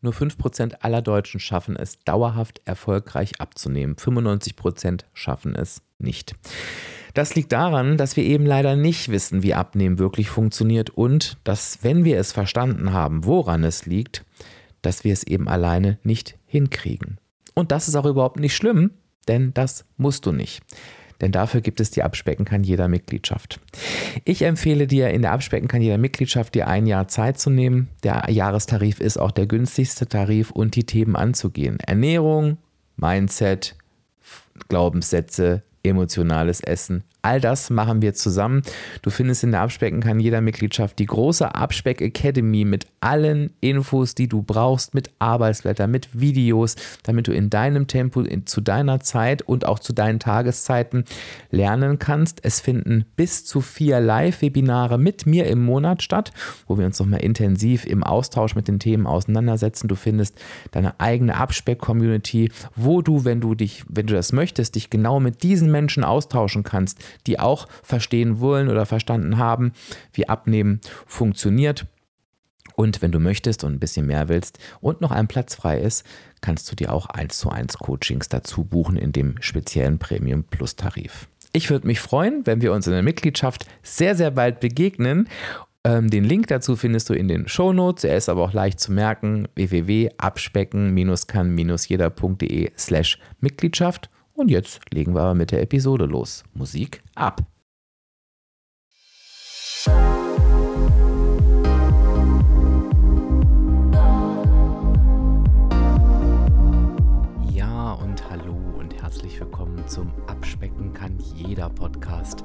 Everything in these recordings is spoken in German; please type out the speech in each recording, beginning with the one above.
Nur 5% aller Deutschen schaffen es, dauerhaft erfolgreich abzunehmen. 95% schaffen es nicht. Das liegt daran, dass wir eben leider nicht wissen, wie Abnehmen wirklich funktioniert und dass, wenn wir es verstanden haben, woran es liegt, dass wir es eben alleine nicht hinkriegen. Und das ist auch überhaupt nicht schlimm, denn das musst du nicht. Denn dafür gibt es die Abspecken kann jeder Mitgliedschaft. Ich empfehle dir in der Abspecken kann jeder Mitgliedschaft dir ein Jahr Zeit zu nehmen. Der Jahrestarif ist auch der günstigste Tarif und die Themen anzugehen. Ernährung, Mindset, Glaubenssätze, emotionales Essen. All das machen wir zusammen. Du findest in der Abspecken kann jeder Mitgliedschaft die große Abspeck Academy mit allen Infos, die du brauchst, mit Arbeitsblättern, mit Videos, damit du in deinem Tempo, in, zu deiner Zeit und auch zu deinen Tageszeiten lernen kannst. Es finden bis zu vier Live-Webinare mit mir im Monat statt, wo wir uns nochmal intensiv im Austausch mit den Themen auseinandersetzen. Du findest deine eigene Abspeck-Community, wo du, wenn du dich, wenn du das möchtest, dich genau mit diesen Menschen austauschen kannst, die auch verstehen wollen oder verstanden haben, wie Abnehmen funktioniert. Und wenn du möchtest und ein bisschen mehr willst und noch ein Platz frei ist, kannst du dir auch 1 zu 1 Coachings dazu buchen in dem speziellen Premium Plus Tarif. Ich würde mich freuen, wenn wir uns in der Mitgliedschaft sehr, sehr bald begegnen. Ähm, den Link dazu findest du in den Show Notes. Er ist aber auch leicht zu merken: www.abspecken-kann-jeder.de slash Mitgliedschaft. Und jetzt legen wir mit der Episode los. Musik ab. Ja und hallo und herzlich willkommen zum Abspecken kann jeder Podcast.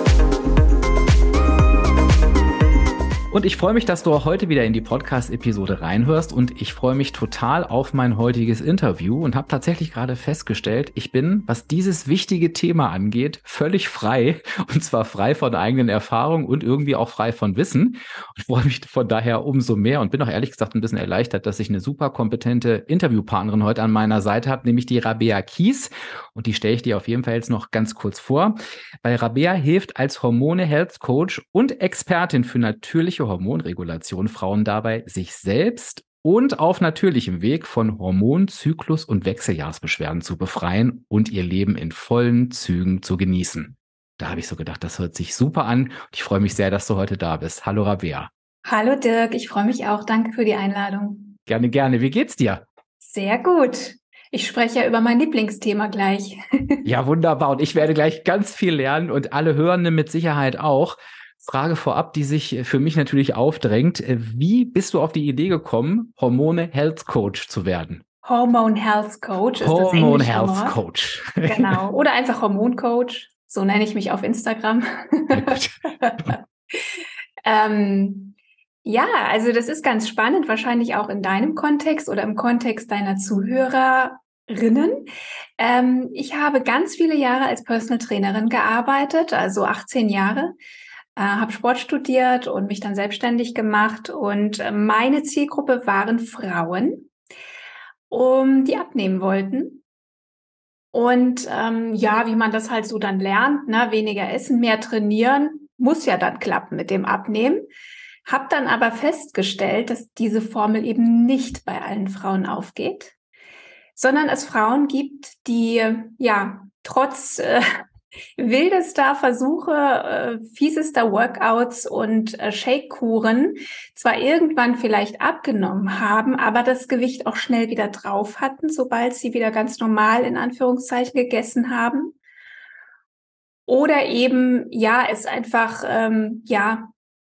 Und ich freue mich, dass du auch heute wieder in die Podcast-Episode reinhörst. Und ich freue mich total auf mein heutiges Interview und habe tatsächlich gerade festgestellt, ich bin, was dieses wichtige Thema angeht, völlig frei. Und zwar frei von eigenen Erfahrungen und irgendwie auch frei von Wissen. Und freue mich von daher umso mehr und bin auch ehrlich gesagt ein bisschen erleichtert, dass ich eine super kompetente Interviewpartnerin heute an meiner Seite habe, nämlich die Rabea Kies. Und die stelle ich dir auf jeden Fall jetzt noch ganz kurz vor, weil Rabea hilft als Hormone Health Coach und Expertin für natürliche natürliche Hormonregulation Frauen dabei, sich selbst und auf natürlichem Weg von Hormon-, Zyklus- und Wechseljahrsbeschwerden zu befreien und ihr Leben in vollen Zügen zu genießen. Da habe ich so gedacht, das hört sich super an ich freue mich sehr, dass du heute da bist. Hallo Rabea. Hallo Dirk, ich freue mich auch. Danke für die Einladung. Gerne, gerne. Wie geht's dir? Sehr gut. Ich spreche ja über mein Lieblingsthema gleich. ja, wunderbar. Und ich werde gleich ganz viel lernen und alle Hörenden mit Sicherheit auch. Frage vorab, die sich für mich natürlich aufdrängt. Äh, wie bist du auf die Idee gekommen, Hormone Health Coach zu werden? Hormone Health Coach. Hormone Health Wort. Coach. Genau. Oder einfach Hormon Coach. So nenne ich mich auf Instagram. ähm, ja, also das ist ganz spannend, wahrscheinlich auch in deinem Kontext oder im Kontext deiner Zuhörerinnen. Ähm, ich habe ganz viele Jahre als Personal Trainerin gearbeitet, also 18 Jahre äh, habe Sport studiert und mich dann selbstständig gemacht. Und äh, meine Zielgruppe waren Frauen, um die abnehmen wollten. Und ähm, ja, wie man das halt so dann lernt, ne, weniger essen, mehr trainieren, muss ja dann klappen mit dem Abnehmen. Hab dann aber festgestellt, dass diese Formel eben nicht bei allen Frauen aufgeht, sondern es Frauen gibt, die ja trotz äh, wildester Versuche, äh, fiesester Workouts und äh, Shake-Kuren zwar irgendwann vielleicht abgenommen haben, aber das Gewicht auch schnell wieder drauf hatten, sobald sie wieder ganz normal in Anführungszeichen gegessen haben. Oder eben, ja, es einfach, ähm, ja,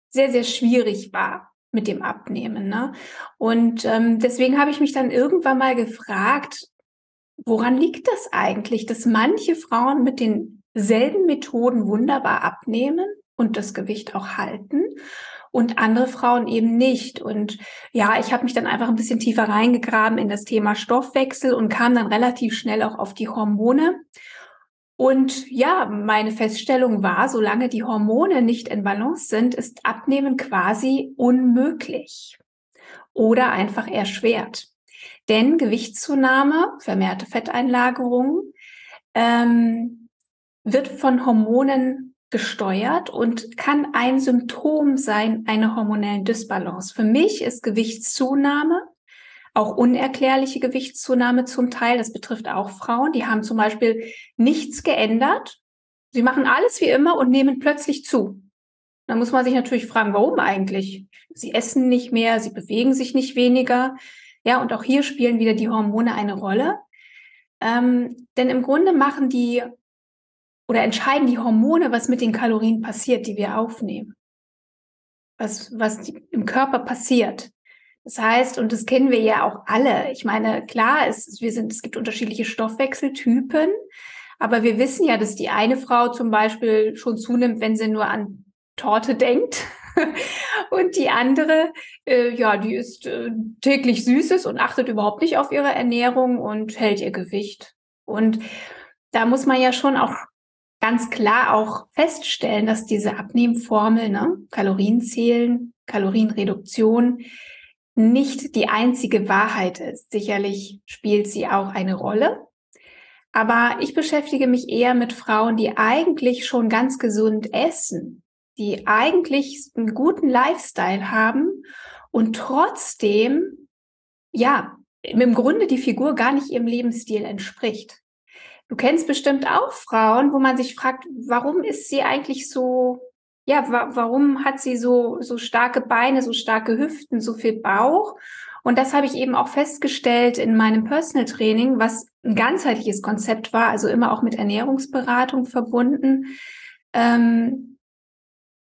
sehr, sehr schwierig war mit dem Abnehmen. Ne? Und ähm, deswegen habe ich mich dann irgendwann mal gefragt, woran liegt das eigentlich, dass manche Frauen mit den selben Methoden wunderbar abnehmen und das Gewicht auch halten und andere Frauen eben nicht. Und ja, ich habe mich dann einfach ein bisschen tiefer reingegraben in das Thema Stoffwechsel und kam dann relativ schnell auch auf die Hormone. Und ja, meine Feststellung war, solange die Hormone nicht in Balance sind, ist Abnehmen quasi unmöglich oder einfach erschwert. Denn Gewichtszunahme, vermehrte Fetteinlagerung, ähm, wird von Hormonen gesteuert und kann ein Symptom sein einer hormonellen Dysbalance. Für mich ist Gewichtszunahme auch unerklärliche Gewichtszunahme zum Teil. Das betrifft auch Frauen. Die haben zum Beispiel nichts geändert. Sie machen alles wie immer und nehmen plötzlich zu. Da muss man sich natürlich fragen, warum eigentlich? Sie essen nicht mehr, sie bewegen sich nicht weniger. Ja, und auch hier spielen wieder die Hormone eine Rolle. Ähm, denn im Grunde machen die oder entscheiden die Hormone, was mit den Kalorien passiert, die wir aufnehmen. Was, was im Körper passiert. Das heißt, und das kennen wir ja auch alle. Ich meine, klar, es, wir sind, es gibt unterschiedliche Stoffwechseltypen, aber wir wissen ja, dass die eine Frau zum Beispiel schon zunimmt, wenn sie nur an Torte denkt. und die andere, äh, ja, die isst äh, täglich Süßes und achtet überhaupt nicht auf ihre Ernährung und hält ihr Gewicht. Und da muss man ja schon auch ganz klar auch feststellen, dass diese Abnehmformel, ne, Kalorien Kalorienreduktion, nicht die einzige Wahrheit ist. Sicherlich spielt sie auch eine Rolle. Aber ich beschäftige mich eher mit Frauen, die eigentlich schon ganz gesund essen, die eigentlich einen guten Lifestyle haben und trotzdem, ja, im Grunde die Figur gar nicht ihrem Lebensstil entspricht. Du kennst bestimmt auch Frauen, wo man sich fragt, warum ist sie eigentlich so ja, wa warum hat sie so, so starke Beine, so starke Hüften, so viel Bauch? Und das habe ich eben auch festgestellt in meinem Personal Training, was ein ganzheitliches Konzept war, also immer auch mit Ernährungsberatung verbunden. Ähm,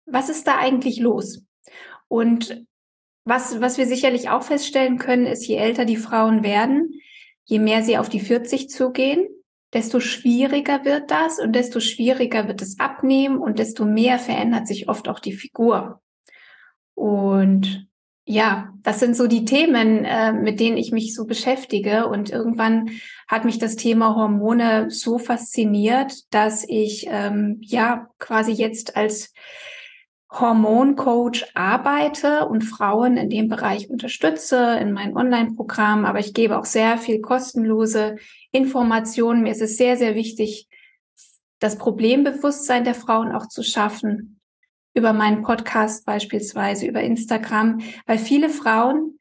was ist da eigentlich los? Und was, was wir sicherlich auch feststellen können, ist, je älter die Frauen werden, je mehr sie auf die 40 zugehen, desto schwieriger wird das und desto schwieriger wird es abnehmen und desto mehr verändert sich oft auch die Figur. Und ja, das sind so die Themen, äh, mit denen ich mich so beschäftige. Und irgendwann hat mich das Thema Hormone so fasziniert, dass ich ähm, ja quasi jetzt als Hormoncoach arbeite und Frauen in dem Bereich unterstütze in meinem Online-Programm, aber ich gebe auch sehr viel kostenlose Informationen. Mir ist es sehr, sehr wichtig, das Problembewusstsein der Frauen auch zu schaffen, über meinen Podcast beispielsweise, über Instagram, weil viele Frauen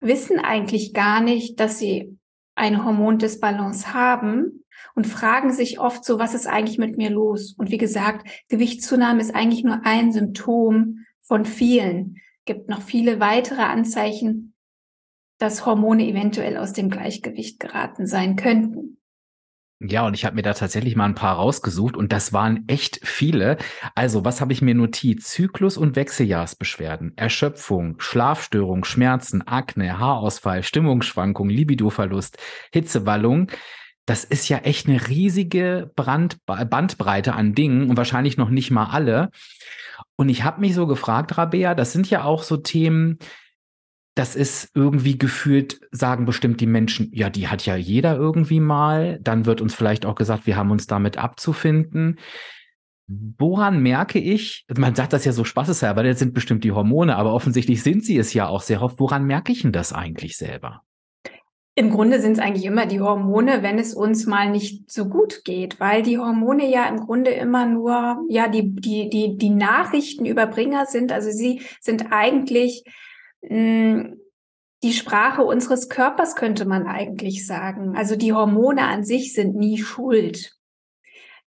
wissen eigentlich gar nicht, dass sie eine Hormondisbalance haben und fragen sich oft so, was ist eigentlich mit mir los? Und wie gesagt, Gewichtszunahme ist eigentlich nur ein Symptom von vielen. Gibt noch viele weitere Anzeichen, dass Hormone eventuell aus dem Gleichgewicht geraten sein könnten. Ja, und ich habe mir da tatsächlich mal ein paar rausgesucht und das waren echt viele. Also, was habe ich mir notiert? Zyklus- und Wechseljahrsbeschwerden, Erschöpfung, Schlafstörung, Schmerzen, Akne, Haarausfall, Stimmungsschwankung, Libidoverlust, Hitzewallung. Das ist ja echt eine riesige Brand Bandbreite an Dingen und wahrscheinlich noch nicht mal alle. Und ich habe mich so gefragt, Rabea, das sind ja auch so Themen, das ist irgendwie gefühlt, sagen bestimmt die Menschen, ja, die hat ja jeder irgendwie mal. Dann wird uns vielleicht auch gesagt, wir haben uns damit abzufinden. Woran merke ich, man sagt das ja so spaßeshalber, das sind bestimmt die Hormone, aber offensichtlich sind sie es ja auch sehr oft. Woran merke ich denn das eigentlich selber? Im Grunde sind es eigentlich immer die Hormone, wenn es uns mal nicht so gut geht, weil die Hormone ja im Grunde immer nur, ja, die, die, die, die Nachrichtenüberbringer sind. Also sie sind eigentlich hm, die Sprache unseres Körpers könnte man eigentlich sagen. Also die Hormone an sich sind nie schuld.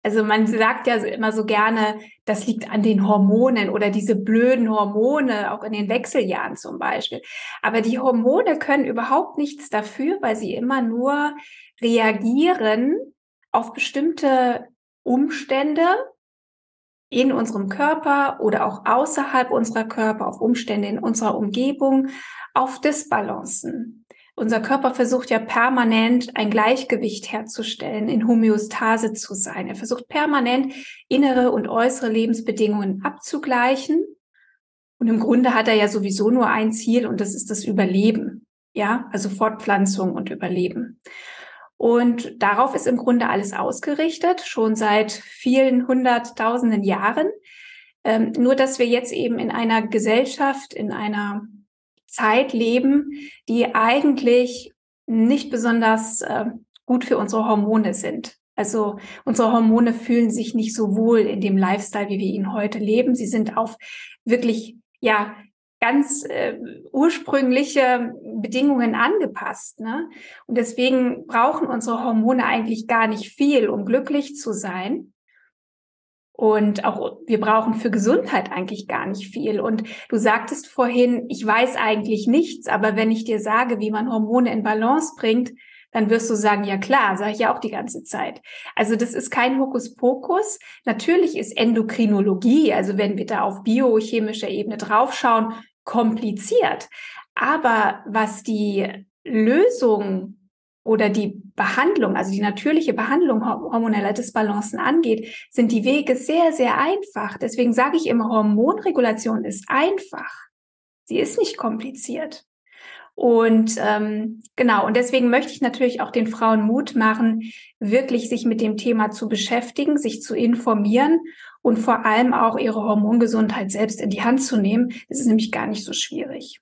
Also man sagt ja immer so gerne, das liegt an den Hormonen oder diese blöden Hormone, auch in den Wechseljahren zum Beispiel. Aber die Hormone können überhaupt nichts dafür, weil sie immer nur reagieren auf bestimmte Umstände in unserem Körper oder auch außerhalb unserer Körper, auf Umstände in unserer Umgebung, auf Disbalancen. Unser Körper versucht ja permanent ein Gleichgewicht herzustellen, in Homöostase zu sein. Er versucht permanent innere und äußere Lebensbedingungen abzugleichen. Und im Grunde hat er ja sowieso nur ein Ziel und das ist das Überleben. Ja, also Fortpflanzung und Überleben. Und darauf ist im Grunde alles ausgerichtet, schon seit vielen hunderttausenden Jahren. Ähm, nur dass wir jetzt eben in einer Gesellschaft, in einer Zeit leben, die eigentlich nicht besonders äh, gut für unsere Hormone sind. Also unsere Hormone fühlen sich nicht so wohl in dem Lifestyle, wie wir ihn heute leben. Sie sind auf wirklich, ja, ganz äh, ursprüngliche Bedingungen angepasst. Ne? Und deswegen brauchen unsere Hormone eigentlich gar nicht viel, um glücklich zu sein. Und auch wir brauchen für Gesundheit eigentlich gar nicht viel. Und du sagtest vorhin, ich weiß eigentlich nichts, aber wenn ich dir sage, wie man Hormone in Balance bringt, dann wirst du sagen, ja klar, sage ich ja auch die ganze Zeit. Also das ist kein Hokuspokus. Natürlich ist Endokrinologie, also wenn wir da auf biochemischer Ebene draufschauen, kompliziert. Aber was die Lösung oder die Behandlung, also die natürliche Behandlung hormoneller Disbalancen angeht, sind die Wege sehr, sehr einfach. Deswegen sage ich immer, Hormonregulation ist einfach. Sie ist nicht kompliziert. Und ähm, genau, und deswegen möchte ich natürlich auch den Frauen Mut machen, wirklich sich mit dem Thema zu beschäftigen, sich zu informieren und vor allem auch ihre Hormongesundheit selbst in die Hand zu nehmen. Das ist nämlich gar nicht so schwierig.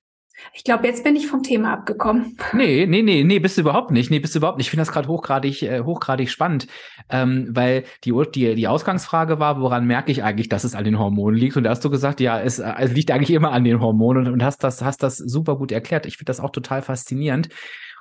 Ich glaube, jetzt bin ich vom Thema abgekommen. Nee, nee, nee, nee, bist du überhaupt nicht. Nee, bist du überhaupt nicht. Ich finde das gerade hochgradig, äh, hochgradig spannend, ähm, weil die, die, die Ausgangsfrage war, woran merke ich eigentlich, dass es an den Hormonen liegt? Und da hast du gesagt, ja, es, äh, es liegt eigentlich immer an den Hormonen und, und hast das, hast das super gut erklärt. Ich finde das auch total faszinierend.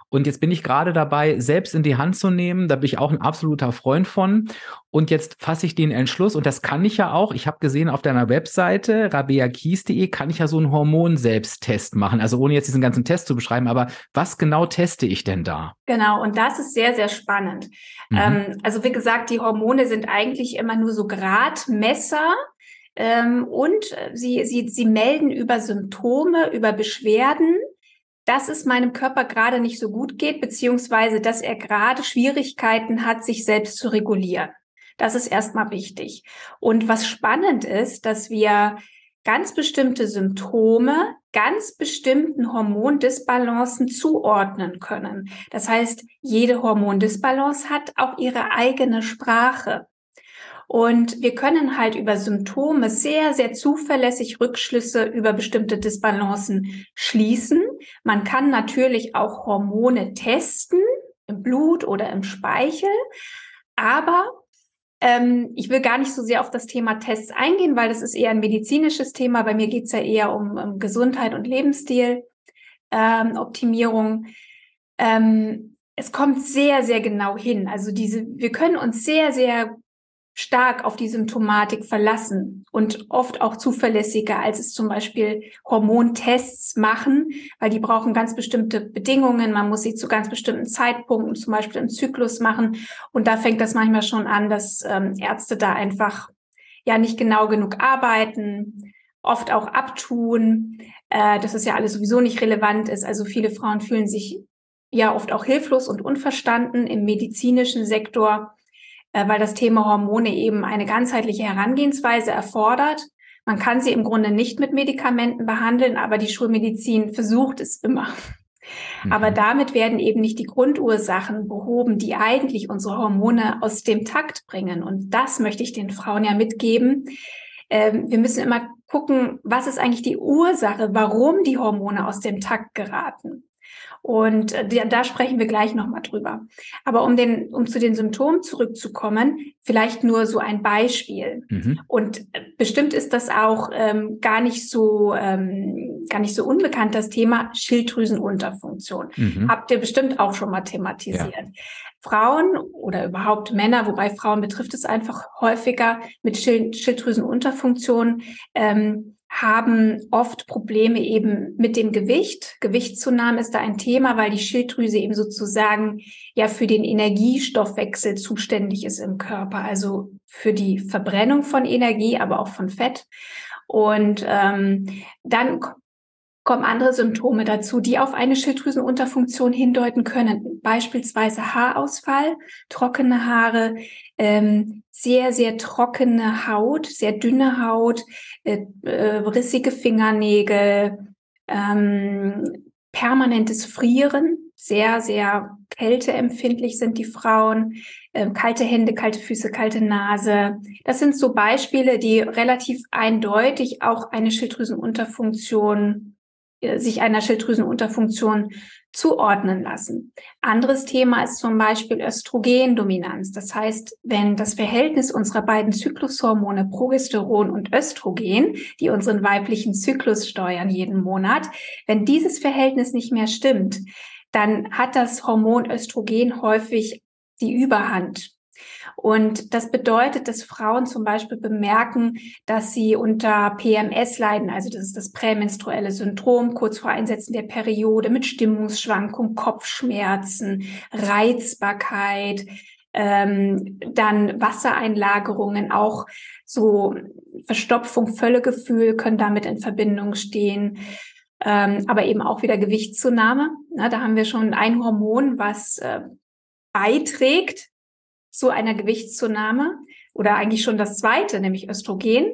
Und jetzt bin ich gerade dabei, selbst in die Hand zu nehmen. Da bin ich auch ein absoluter Freund von. Und jetzt fasse ich den Entschluss. Und das kann ich ja auch. Ich habe gesehen, auf deiner Webseite rabeakies.de kann ich ja so einen Hormon-Selbsttest machen. Also ohne jetzt diesen ganzen Test zu beschreiben. Aber was genau teste ich denn da? Genau. Und das ist sehr, sehr spannend. Mhm. Ähm, also wie gesagt, die Hormone sind eigentlich immer nur so Gradmesser. Ähm, und sie, sie, sie melden über Symptome, über Beschwerden dass es meinem Körper gerade nicht so gut geht, beziehungsweise dass er gerade Schwierigkeiten hat, sich selbst zu regulieren. Das ist erstmal wichtig. Und was spannend ist, dass wir ganz bestimmte Symptome ganz bestimmten Hormondisbalancen zuordnen können. Das heißt, jede Hormondisbalance hat auch ihre eigene Sprache. Und wir können halt über Symptome sehr, sehr zuverlässig Rückschlüsse über bestimmte Disbalancen schließen. Man kann natürlich auch Hormone testen im Blut oder im Speichel. Aber ähm, ich will gar nicht so sehr auf das Thema Tests eingehen, weil das ist eher ein medizinisches Thema. Bei mir geht's ja eher um, um Gesundheit und Lebensstil, ähm, Optimierung. Ähm, es kommt sehr, sehr genau hin. Also diese, wir können uns sehr, sehr stark auf die Symptomatik verlassen und oft auch zuverlässiger, als es zum Beispiel Hormontests machen, weil die brauchen ganz bestimmte Bedingungen. Man muss sie zu ganz bestimmten Zeitpunkten, zum Beispiel im Zyklus machen. Und da fängt das manchmal schon an, dass ähm, Ärzte da einfach ja nicht genau genug arbeiten, oft auch abtun, äh, dass es ja alles sowieso nicht relevant ist. Also viele Frauen fühlen sich ja oft auch hilflos und unverstanden im medizinischen Sektor weil das Thema Hormone eben eine ganzheitliche Herangehensweise erfordert. Man kann sie im Grunde nicht mit Medikamenten behandeln, aber die Schulmedizin versucht es immer. Mhm. Aber damit werden eben nicht die Grundursachen behoben, die eigentlich unsere Hormone aus dem Takt bringen. Und das möchte ich den Frauen ja mitgeben. Ähm, wir müssen immer gucken, was ist eigentlich die Ursache, warum die Hormone aus dem Takt geraten. Und äh, da sprechen wir gleich nochmal drüber. Aber um, den, um zu den Symptomen zurückzukommen, vielleicht nur so ein Beispiel. Mhm. Und äh, bestimmt ist das auch ähm, gar nicht so ähm, gar nicht so unbekannt, das Thema Schilddrüsenunterfunktion. Mhm. Habt ihr bestimmt auch schon mal thematisiert. Ja. Frauen oder überhaupt Männer, wobei Frauen betrifft es einfach häufiger mit Schild Schilddrüsenunterfunktion, ähm, haben oft Probleme eben mit dem Gewicht. Gewichtszunahme ist da ein Thema, weil die Schilddrüse eben sozusagen ja für den Energiestoffwechsel zuständig ist im Körper, also für die Verbrennung von Energie, aber auch von Fett. Und ähm, dann kommen andere Symptome dazu, die auf eine Schilddrüsenunterfunktion hindeuten können. Beispielsweise Haarausfall, trockene Haare, ähm, sehr, sehr trockene Haut, sehr dünne Haut, äh, äh, rissige Fingernägel, ähm, permanentes Frieren. sehr, sehr kälteempfindlich sind die Frauen. Ähm, kalte Hände, kalte Füße, kalte Nase. Das sind so Beispiele, die relativ eindeutig auch eine Schilddrüsenunterfunktion sich einer Schilddrüsenunterfunktion zuordnen lassen. Anderes Thema ist zum Beispiel Östrogendominanz. Das heißt, wenn das Verhältnis unserer beiden Zyklushormone Progesteron und Östrogen, die unseren weiblichen Zyklus steuern jeden Monat, wenn dieses Verhältnis nicht mehr stimmt, dann hat das Hormon Östrogen häufig die Überhand. Und das bedeutet, dass Frauen zum Beispiel bemerken, dass sie unter PMS leiden, also das ist das prämenstruelle Syndrom, kurz vor Einsetzen der Periode mit Stimmungsschwankungen, Kopfschmerzen, Reizbarkeit, ähm, dann Wassereinlagerungen, auch so Verstopfung, Völlegefühl können damit in Verbindung stehen. Ähm, aber eben auch wieder Gewichtszunahme. Na, da haben wir schon ein Hormon, was äh, beiträgt zu einer Gewichtszunahme oder eigentlich schon das zweite, nämlich Östrogen,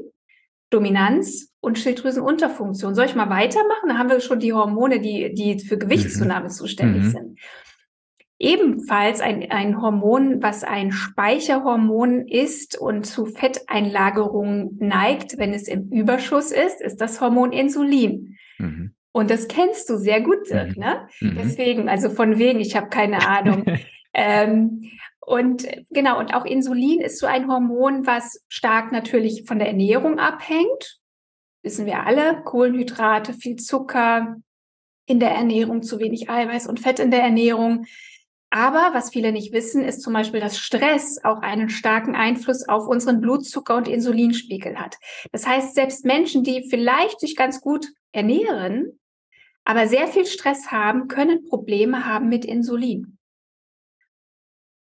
Dominanz und Schilddrüsenunterfunktion. Soll ich mal weitermachen? Da haben wir schon die Hormone, die, die für Gewichtszunahme mhm. zuständig mhm. sind. Ebenfalls ein, ein Hormon, was ein Speicherhormon ist und zu Fetteinlagerungen neigt, wenn es im Überschuss ist, ist das Hormon Insulin. Mhm. Und das kennst du sehr gut, Dirk, mhm. ne? Mhm. Deswegen, also von wegen, ich habe keine Ahnung. ähm, und genau, und auch Insulin ist so ein Hormon, was stark natürlich von der Ernährung abhängt. Wissen wir alle, Kohlenhydrate, viel Zucker in der Ernährung, zu wenig Eiweiß und Fett in der Ernährung. Aber was viele nicht wissen, ist zum Beispiel, dass Stress auch einen starken Einfluss auf unseren Blutzucker- und Insulinspiegel hat. Das heißt, selbst Menschen, die vielleicht sich ganz gut ernähren, aber sehr viel Stress haben, können Probleme haben mit Insulin.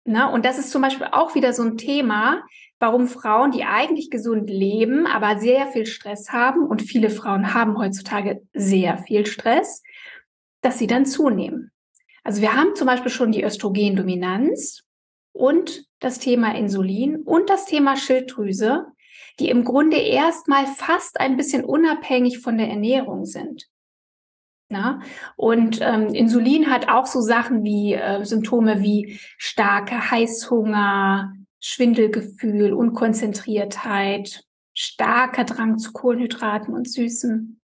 Na, und das ist zum Beispiel auch wieder so ein Thema, warum Frauen, die eigentlich gesund leben, aber sehr viel Stress haben, und viele Frauen haben heutzutage sehr viel Stress, dass sie dann zunehmen. Also wir haben zum Beispiel schon die Östrogendominanz und das Thema Insulin und das Thema Schilddrüse, die im Grunde erstmal fast ein bisschen unabhängig von der Ernährung sind. Na? Und ähm, Insulin hat auch so Sachen wie äh, Symptome wie starke Heißhunger, Schwindelgefühl, Unkonzentriertheit, starker Drang zu Kohlenhydraten und Süßen.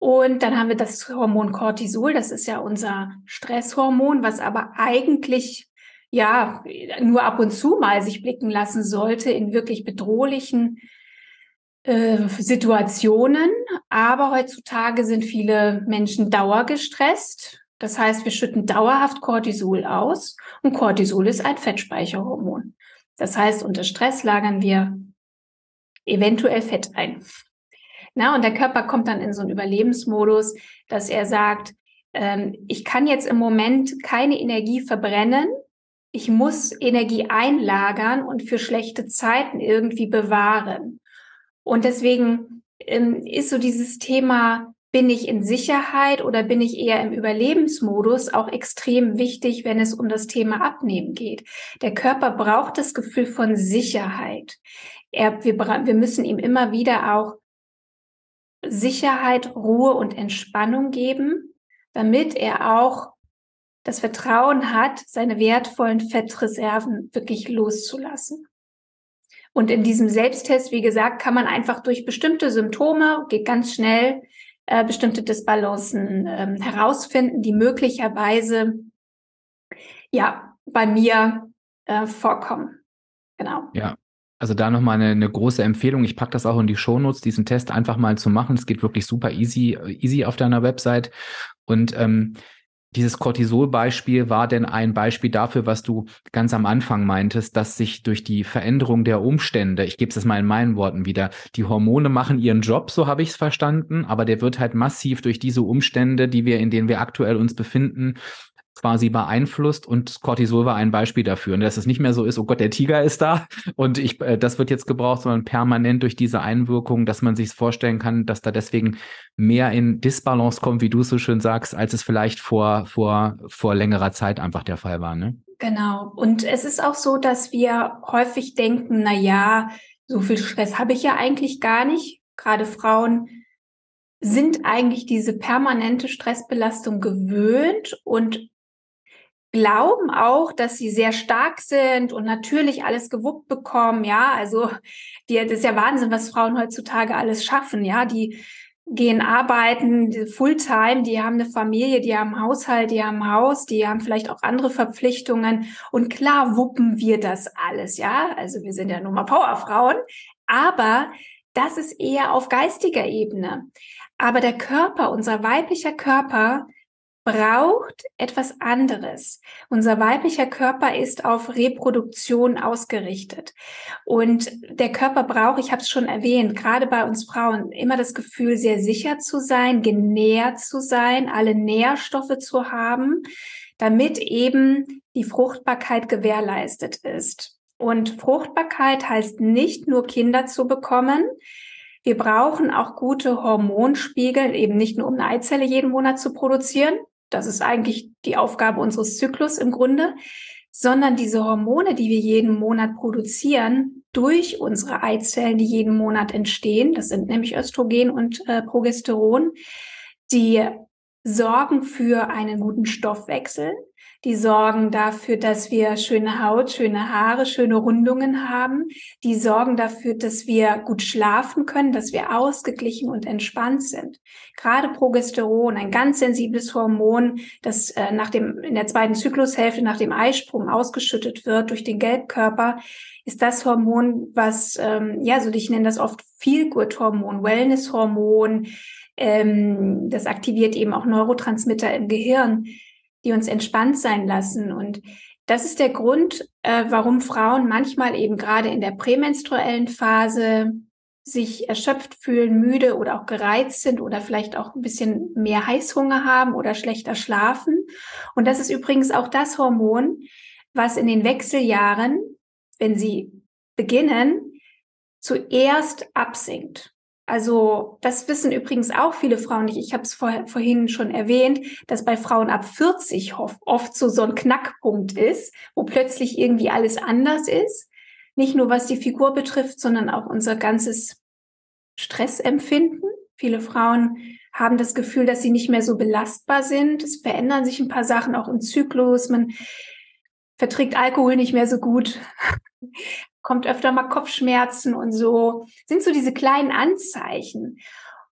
Und dann haben wir das Hormon Cortisol, das ist ja unser Stresshormon, was aber eigentlich ja nur ab und zu mal sich blicken lassen sollte in wirklich bedrohlichen äh, Situationen. Aber heutzutage sind viele Menschen dauergestresst. Das heißt, wir schütten dauerhaft Cortisol aus und Cortisol ist ein Fettspeicherhormon. Das heißt, unter Stress lagern wir eventuell Fett ein. Na, und der Körper kommt dann in so einen Überlebensmodus, dass er sagt, ähm, ich kann jetzt im Moment keine Energie verbrennen. Ich muss Energie einlagern und für schlechte Zeiten irgendwie bewahren. Und deswegen ähm, ist so dieses Thema, bin ich in Sicherheit oder bin ich eher im Überlebensmodus auch extrem wichtig, wenn es um das Thema Abnehmen geht. Der Körper braucht das Gefühl von Sicherheit. Er, wir, wir müssen ihm immer wieder auch Sicherheit, Ruhe und Entspannung geben, damit er auch das Vertrauen hat, seine wertvollen Fettreserven wirklich loszulassen. Und in diesem Selbsttest, wie gesagt, kann man einfach durch bestimmte Symptome, geht ganz schnell, äh, bestimmte Disbalancen äh, herausfinden, die möglicherweise ja bei mir äh, vorkommen. Genau. Ja, also da nochmal eine, eine große Empfehlung. Ich packe das auch in die Shownotes, diesen Test einfach mal zu machen. Es geht wirklich super easy, easy auf deiner Website. Und ähm, dieses Cortisol-Beispiel war denn ein Beispiel dafür, was du ganz am Anfang meintest, dass sich durch die Veränderung der Umstände, ich gebe es mal in meinen Worten wieder, die Hormone machen ihren Job, so habe ich es verstanden, aber der wird halt massiv durch diese Umstände, die wir, in denen wir aktuell uns befinden, quasi beeinflusst und Cortisol war ein Beispiel dafür. Und dass es nicht mehr so ist, oh Gott, der Tiger ist da und ich, äh, das wird jetzt gebraucht, sondern permanent durch diese Einwirkung, dass man sich vorstellen kann, dass da deswegen mehr in Disbalance kommt, wie du es so schön sagst, als es vielleicht vor, vor, vor längerer Zeit einfach der Fall war. Ne? Genau. Und es ist auch so, dass wir häufig denken, na ja, so viel Stress habe ich ja eigentlich gar nicht. Gerade Frauen sind eigentlich diese permanente Stressbelastung gewöhnt und glauben auch, dass sie sehr stark sind und natürlich alles gewuppt bekommen. Ja, also die, das ist ja Wahnsinn, was Frauen heutzutage alles schaffen. Ja, die gehen arbeiten, Fulltime, die haben eine Familie, die haben Haushalt, die haben Haus, die haben vielleicht auch andere Verpflichtungen. Und klar wuppen wir das alles, ja. Also wir sind ja nun mal Powerfrauen, aber das ist eher auf geistiger Ebene. Aber der Körper, unser weiblicher Körper, braucht etwas anderes. Unser weiblicher Körper ist auf Reproduktion ausgerichtet. Und der Körper braucht, ich habe es schon erwähnt, gerade bei uns Frauen immer das Gefühl, sehr sicher zu sein, genährt zu sein, alle Nährstoffe zu haben, damit eben die Fruchtbarkeit gewährleistet ist. Und Fruchtbarkeit heißt nicht nur Kinder zu bekommen, wir brauchen auch gute Hormonspiegel, eben nicht nur um eine Eizelle jeden Monat zu produzieren, das ist eigentlich die Aufgabe unseres Zyklus im Grunde, sondern diese Hormone, die wir jeden Monat produzieren, durch unsere Eizellen, die jeden Monat entstehen, das sind nämlich Östrogen und äh, Progesteron, die sorgen für einen guten Stoffwechsel, die sorgen dafür, dass wir schöne Haut, schöne Haare, schöne Rundungen haben. Die sorgen dafür, dass wir gut schlafen können, dass wir ausgeglichen und entspannt sind. Gerade Progesteron, ein ganz sensibles Hormon, das äh, nach dem, in der zweiten Zyklushälfte nach dem Eisprung ausgeschüttet wird durch den Gelbkörper, ist das Hormon, was, ähm, ja, so ich nenne das oft Feel-Good-Hormon, Wellness-Hormon. Ähm, das aktiviert eben auch Neurotransmitter im Gehirn die uns entspannt sein lassen. Und das ist der Grund, äh, warum Frauen manchmal eben gerade in der prämenstruellen Phase sich erschöpft fühlen, müde oder auch gereizt sind oder vielleicht auch ein bisschen mehr Heißhunger haben oder schlechter schlafen. Und das ist übrigens auch das Hormon, was in den Wechseljahren, wenn sie beginnen, zuerst absinkt. Also das wissen übrigens auch viele Frauen nicht. Ich habe es vor, vorhin schon erwähnt, dass bei Frauen ab 40 oft so so ein Knackpunkt ist, wo plötzlich irgendwie alles anders ist. Nicht nur was die Figur betrifft, sondern auch unser ganzes Stressempfinden. Viele Frauen haben das Gefühl, dass sie nicht mehr so belastbar sind. Es verändern sich ein paar Sachen auch im Zyklus. Man verträgt Alkohol nicht mehr so gut kommt öfter mal Kopfschmerzen und so, sind so diese kleinen Anzeichen.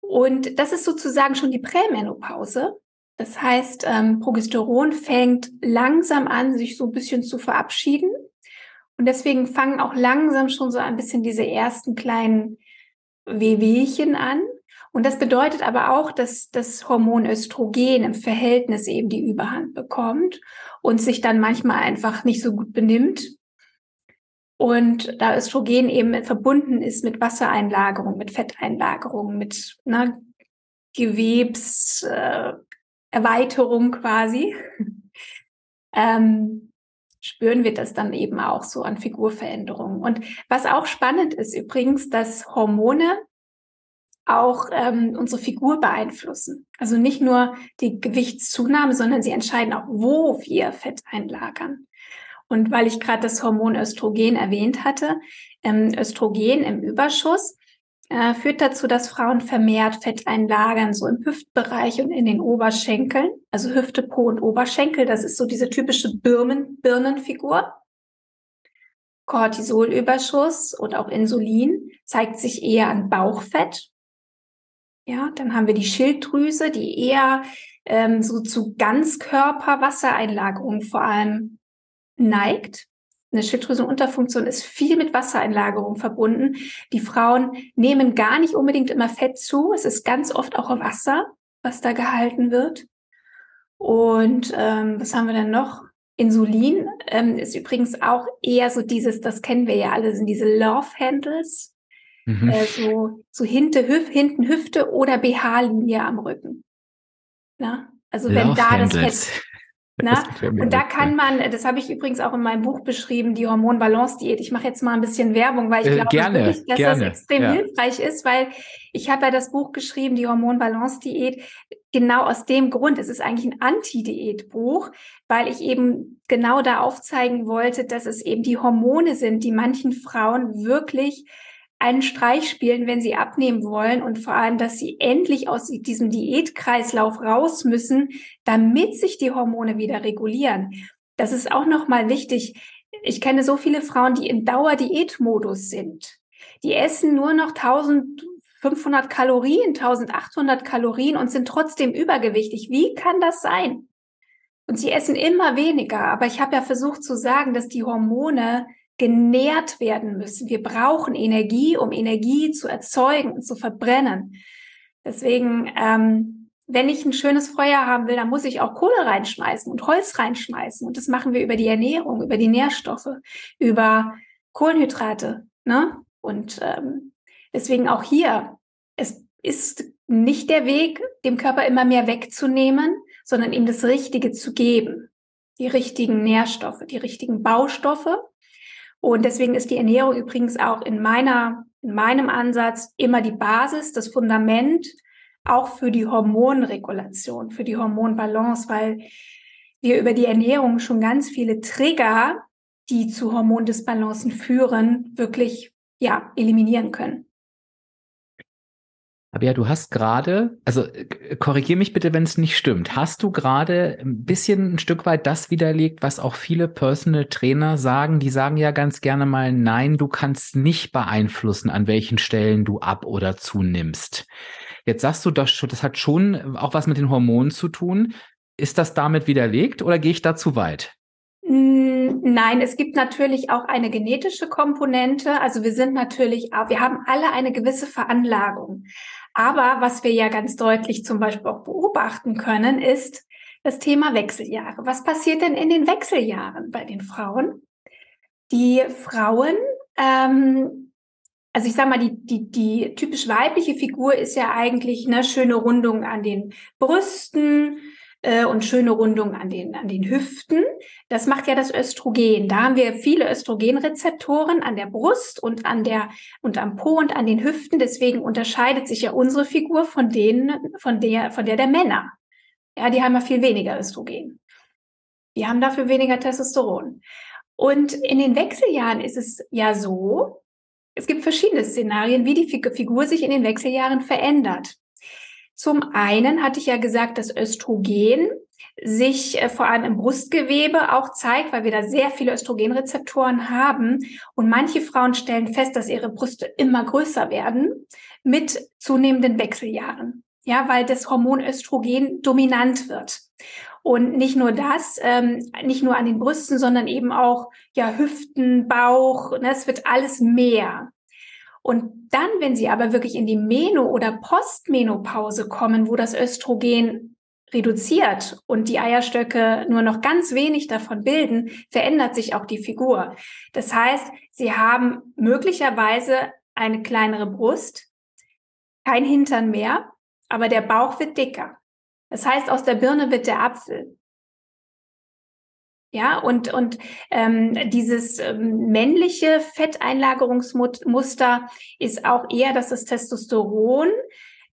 Und das ist sozusagen schon die Prämenopause. Das heißt, ähm, Progesteron fängt langsam an, sich so ein bisschen zu verabschieden. Und deswegen fangen auch langsam schon so ein bisschen diese ersten kleinen Wehwehchen an. Und das bedeutet aber auch, dass das Hormon Östrogen im Verhältnis eben die Überhand bekommt und sich dann manchmal einfach nicht so gut benimmt und da Östrogen eben verbunden ist mit Wassereinlagerung, mit Fetteinlagerung, mit ne, Gewebserweiterung äh, quasi, ähm, spüren wir das dann eben auch so an Figurveränderungen. Und was auch spannend ist übrigens, dass Hormone auch ähm, unsere Figur beeinflussen. Also nicht nur die Gewichtszunahme, sondern sie entscheiden auch, wo wir Fett einlagern. Und weil ich gerade das Hormon Östrogen erwähnt hatte, ähm, Östrogen im Überschuss äh, führt dazu, dass Frauen vermehrt Fett einlagern, so im Hüftbereich und in den Oberschenkeln. Also Hüfte, Po und Oberschenkel, das ist so diese typische Birnen, Birnenfigur. Cortisolüberschuss und auch Insulin zeigt sich eher an Bauchfett. Ja, dann haben wir die Schilddrüse, die eher ähm, so zu Ganzkörperwassereinlagerung vor allem neigt. Eine Schilddrüsenunterfunktion ist viel mit Wassereinlagerung verbunden. Die Frauen nehmen gar nicht unbedingt immer Fett zu. Es ist ganz oft auch Wasser, was da gehalten wird. Und ähm, was haben wir denn noch? Insulin ähm, ist übrigens auch eher so dieses, das kennen wir ja alle, sind diese Love Handles. Mhm. Äh, so, so hinten, Hüf, hinten Hüfte oder BH-Linie am Rücken. Na? Also wenn da das Fett, na? Und da kann man, das habe ich übrigens auch in meinem Buch beschrieben, die Hormonbalance-Diät. Ich mache jetzt mal ein bisschen Werbung, weil ich äh, glaube gerne, wirklich, dass gerne, das extrem ja. hilfreich ist, weil ich habe ja das Buch geschrieben, die Hormonbalance-Diät, genau aus dem Grund. Es ist eigentlich ein Anti-Diät-Buch, weil ich eben genau da aufzeigen wollte, dass es eben die Hormone sind, die manchen Frauen wirklich einen Streich spielen, wenn sie abnehmen wollen und vor allem, dass sie endlich aus diesem Diätkreislauf raus müssen, damit sich die Hormone wieder regulieren. das ist auch nochmal wichtig. Ich kenne so viele Frauen, die in Dauerdiätmodus sind. Die essen nur noch 1500 Kalorien, 1800 Kalorien und sind trotzdem übergewichtig. Wie kann das sein? Und sie essen immer weniger. Aber ich habe ja versucht zu sagen, dass die Hormone genährt werden müssen. Wir brauchen Energie, um Energie zu erzeugen und zu verbrennen. Deswegen, ähm, wenn ich ein schönes Feuer haben will, dann muss ich auch Kohle reinschmeißen und Holz reinschmeißen. Und das machen wir über die Ernährung, über die Nährstoffe, über Kohlenhydrate. Ne? Und ähm, deswegen auch hier, es ist nicht der Weg, dem Körper immer mehr wegzunehmen, sondern ihm das Richtige zu geben. Die richtigen Nährstoffe, die richtigen Baustoffe. Und deswegen ist die Ernährung übrigens auch in meiner, in meinem Ansatz immer die Basis, das Fundament, auch für die Hormonregulation, für die Hormonbalance, weil wir über die Ernährung schon ganz viele Trigger, die zu Hormondisbalancen führen, wirklich, ja, eliminieren können. Aber ja, du hast gerade, also äh, korrigier mich bitte, wenn es nicht stimmt. Hast du gerade ein bisschen ein Stück weit das widerlegt, was auch viele Personal Trainer sagen? Die sagen ja ganz gerne mal, nein, du kannst nicht beeinflussen, an welchen Stellen du ab oder zunimmst. Jetzt sagst du, das, das hat schon auch was mit den Hormonen zu tun. Ist das damit widerlegt oder gehe ich da zu weit? Hm, nein, es gibt natürlich auch eine genetische Komponente. Also wir sind natürlich, wir haben alle eine gewisse Veranlagung. Aber was wir ja ganz deutlich zum Beispiel auch beobachten können, ist das Thema Wechseljahre. Was passiert denn in den Wechseljahren bei den Frauen? Die Frauen, ähm, also ich sage mal, die, die, die typisch weibliche Figur ist ja eigentlich eine schöne Rundung an den Brüsten, äh, und schöne Rundung an den, an den Hüften. Das macht ja das Östrogen. Da haben wir viele Östrogenrezeptoren an der Brust und an der, und am Po und an den Hüften. Deswegen unterscheidet sich ja unsere Figur von denen, von der, von der der Männer. Ja, die haben ja viel weniger Östrogen. Die haben dafür weniger Testosteron. Und in den Wechseljahren ist es ja so, es gibt verschiedene Szenarien, wie die Figur sich in den Wechseljahren verändert. Zum einen hatte ich ja gesagt, dass Östrogen sich äh, vor allem im Brustgewebe auch zeigt, weil wir da sehr viele Östrogenrezeptoren haben. Und manche Frauen stellen fest, dass ihre Brüste immer größer werden mit zunehmenden Wechseljahren. Ja, weil das Hormon Östrogen dominant wird. Und nicht nur das, ähm, nicht nur an den Brüsten, sondern eben auch ja Hüften, Bauch. Ne, es wird alles mehr. Und dann, wenn sie aber wirklich in die Meno- oder Postmenopause kommen, wo das Östrogen reduziert und die Eierstöcke nur noch ganz wenig davon bilden, verändert sich auch die Figur. Das heißt, sie haben möglicherweise eine kleinere Brust, kein Hintern mehr, aber der Bauch wird dicker. Das heißt, aus der Birne wird der Apfel. Ja, und, und ähm, dieses ähm, männliche Fetteinlagerungsmuster ist auch eher, dass das Testosteron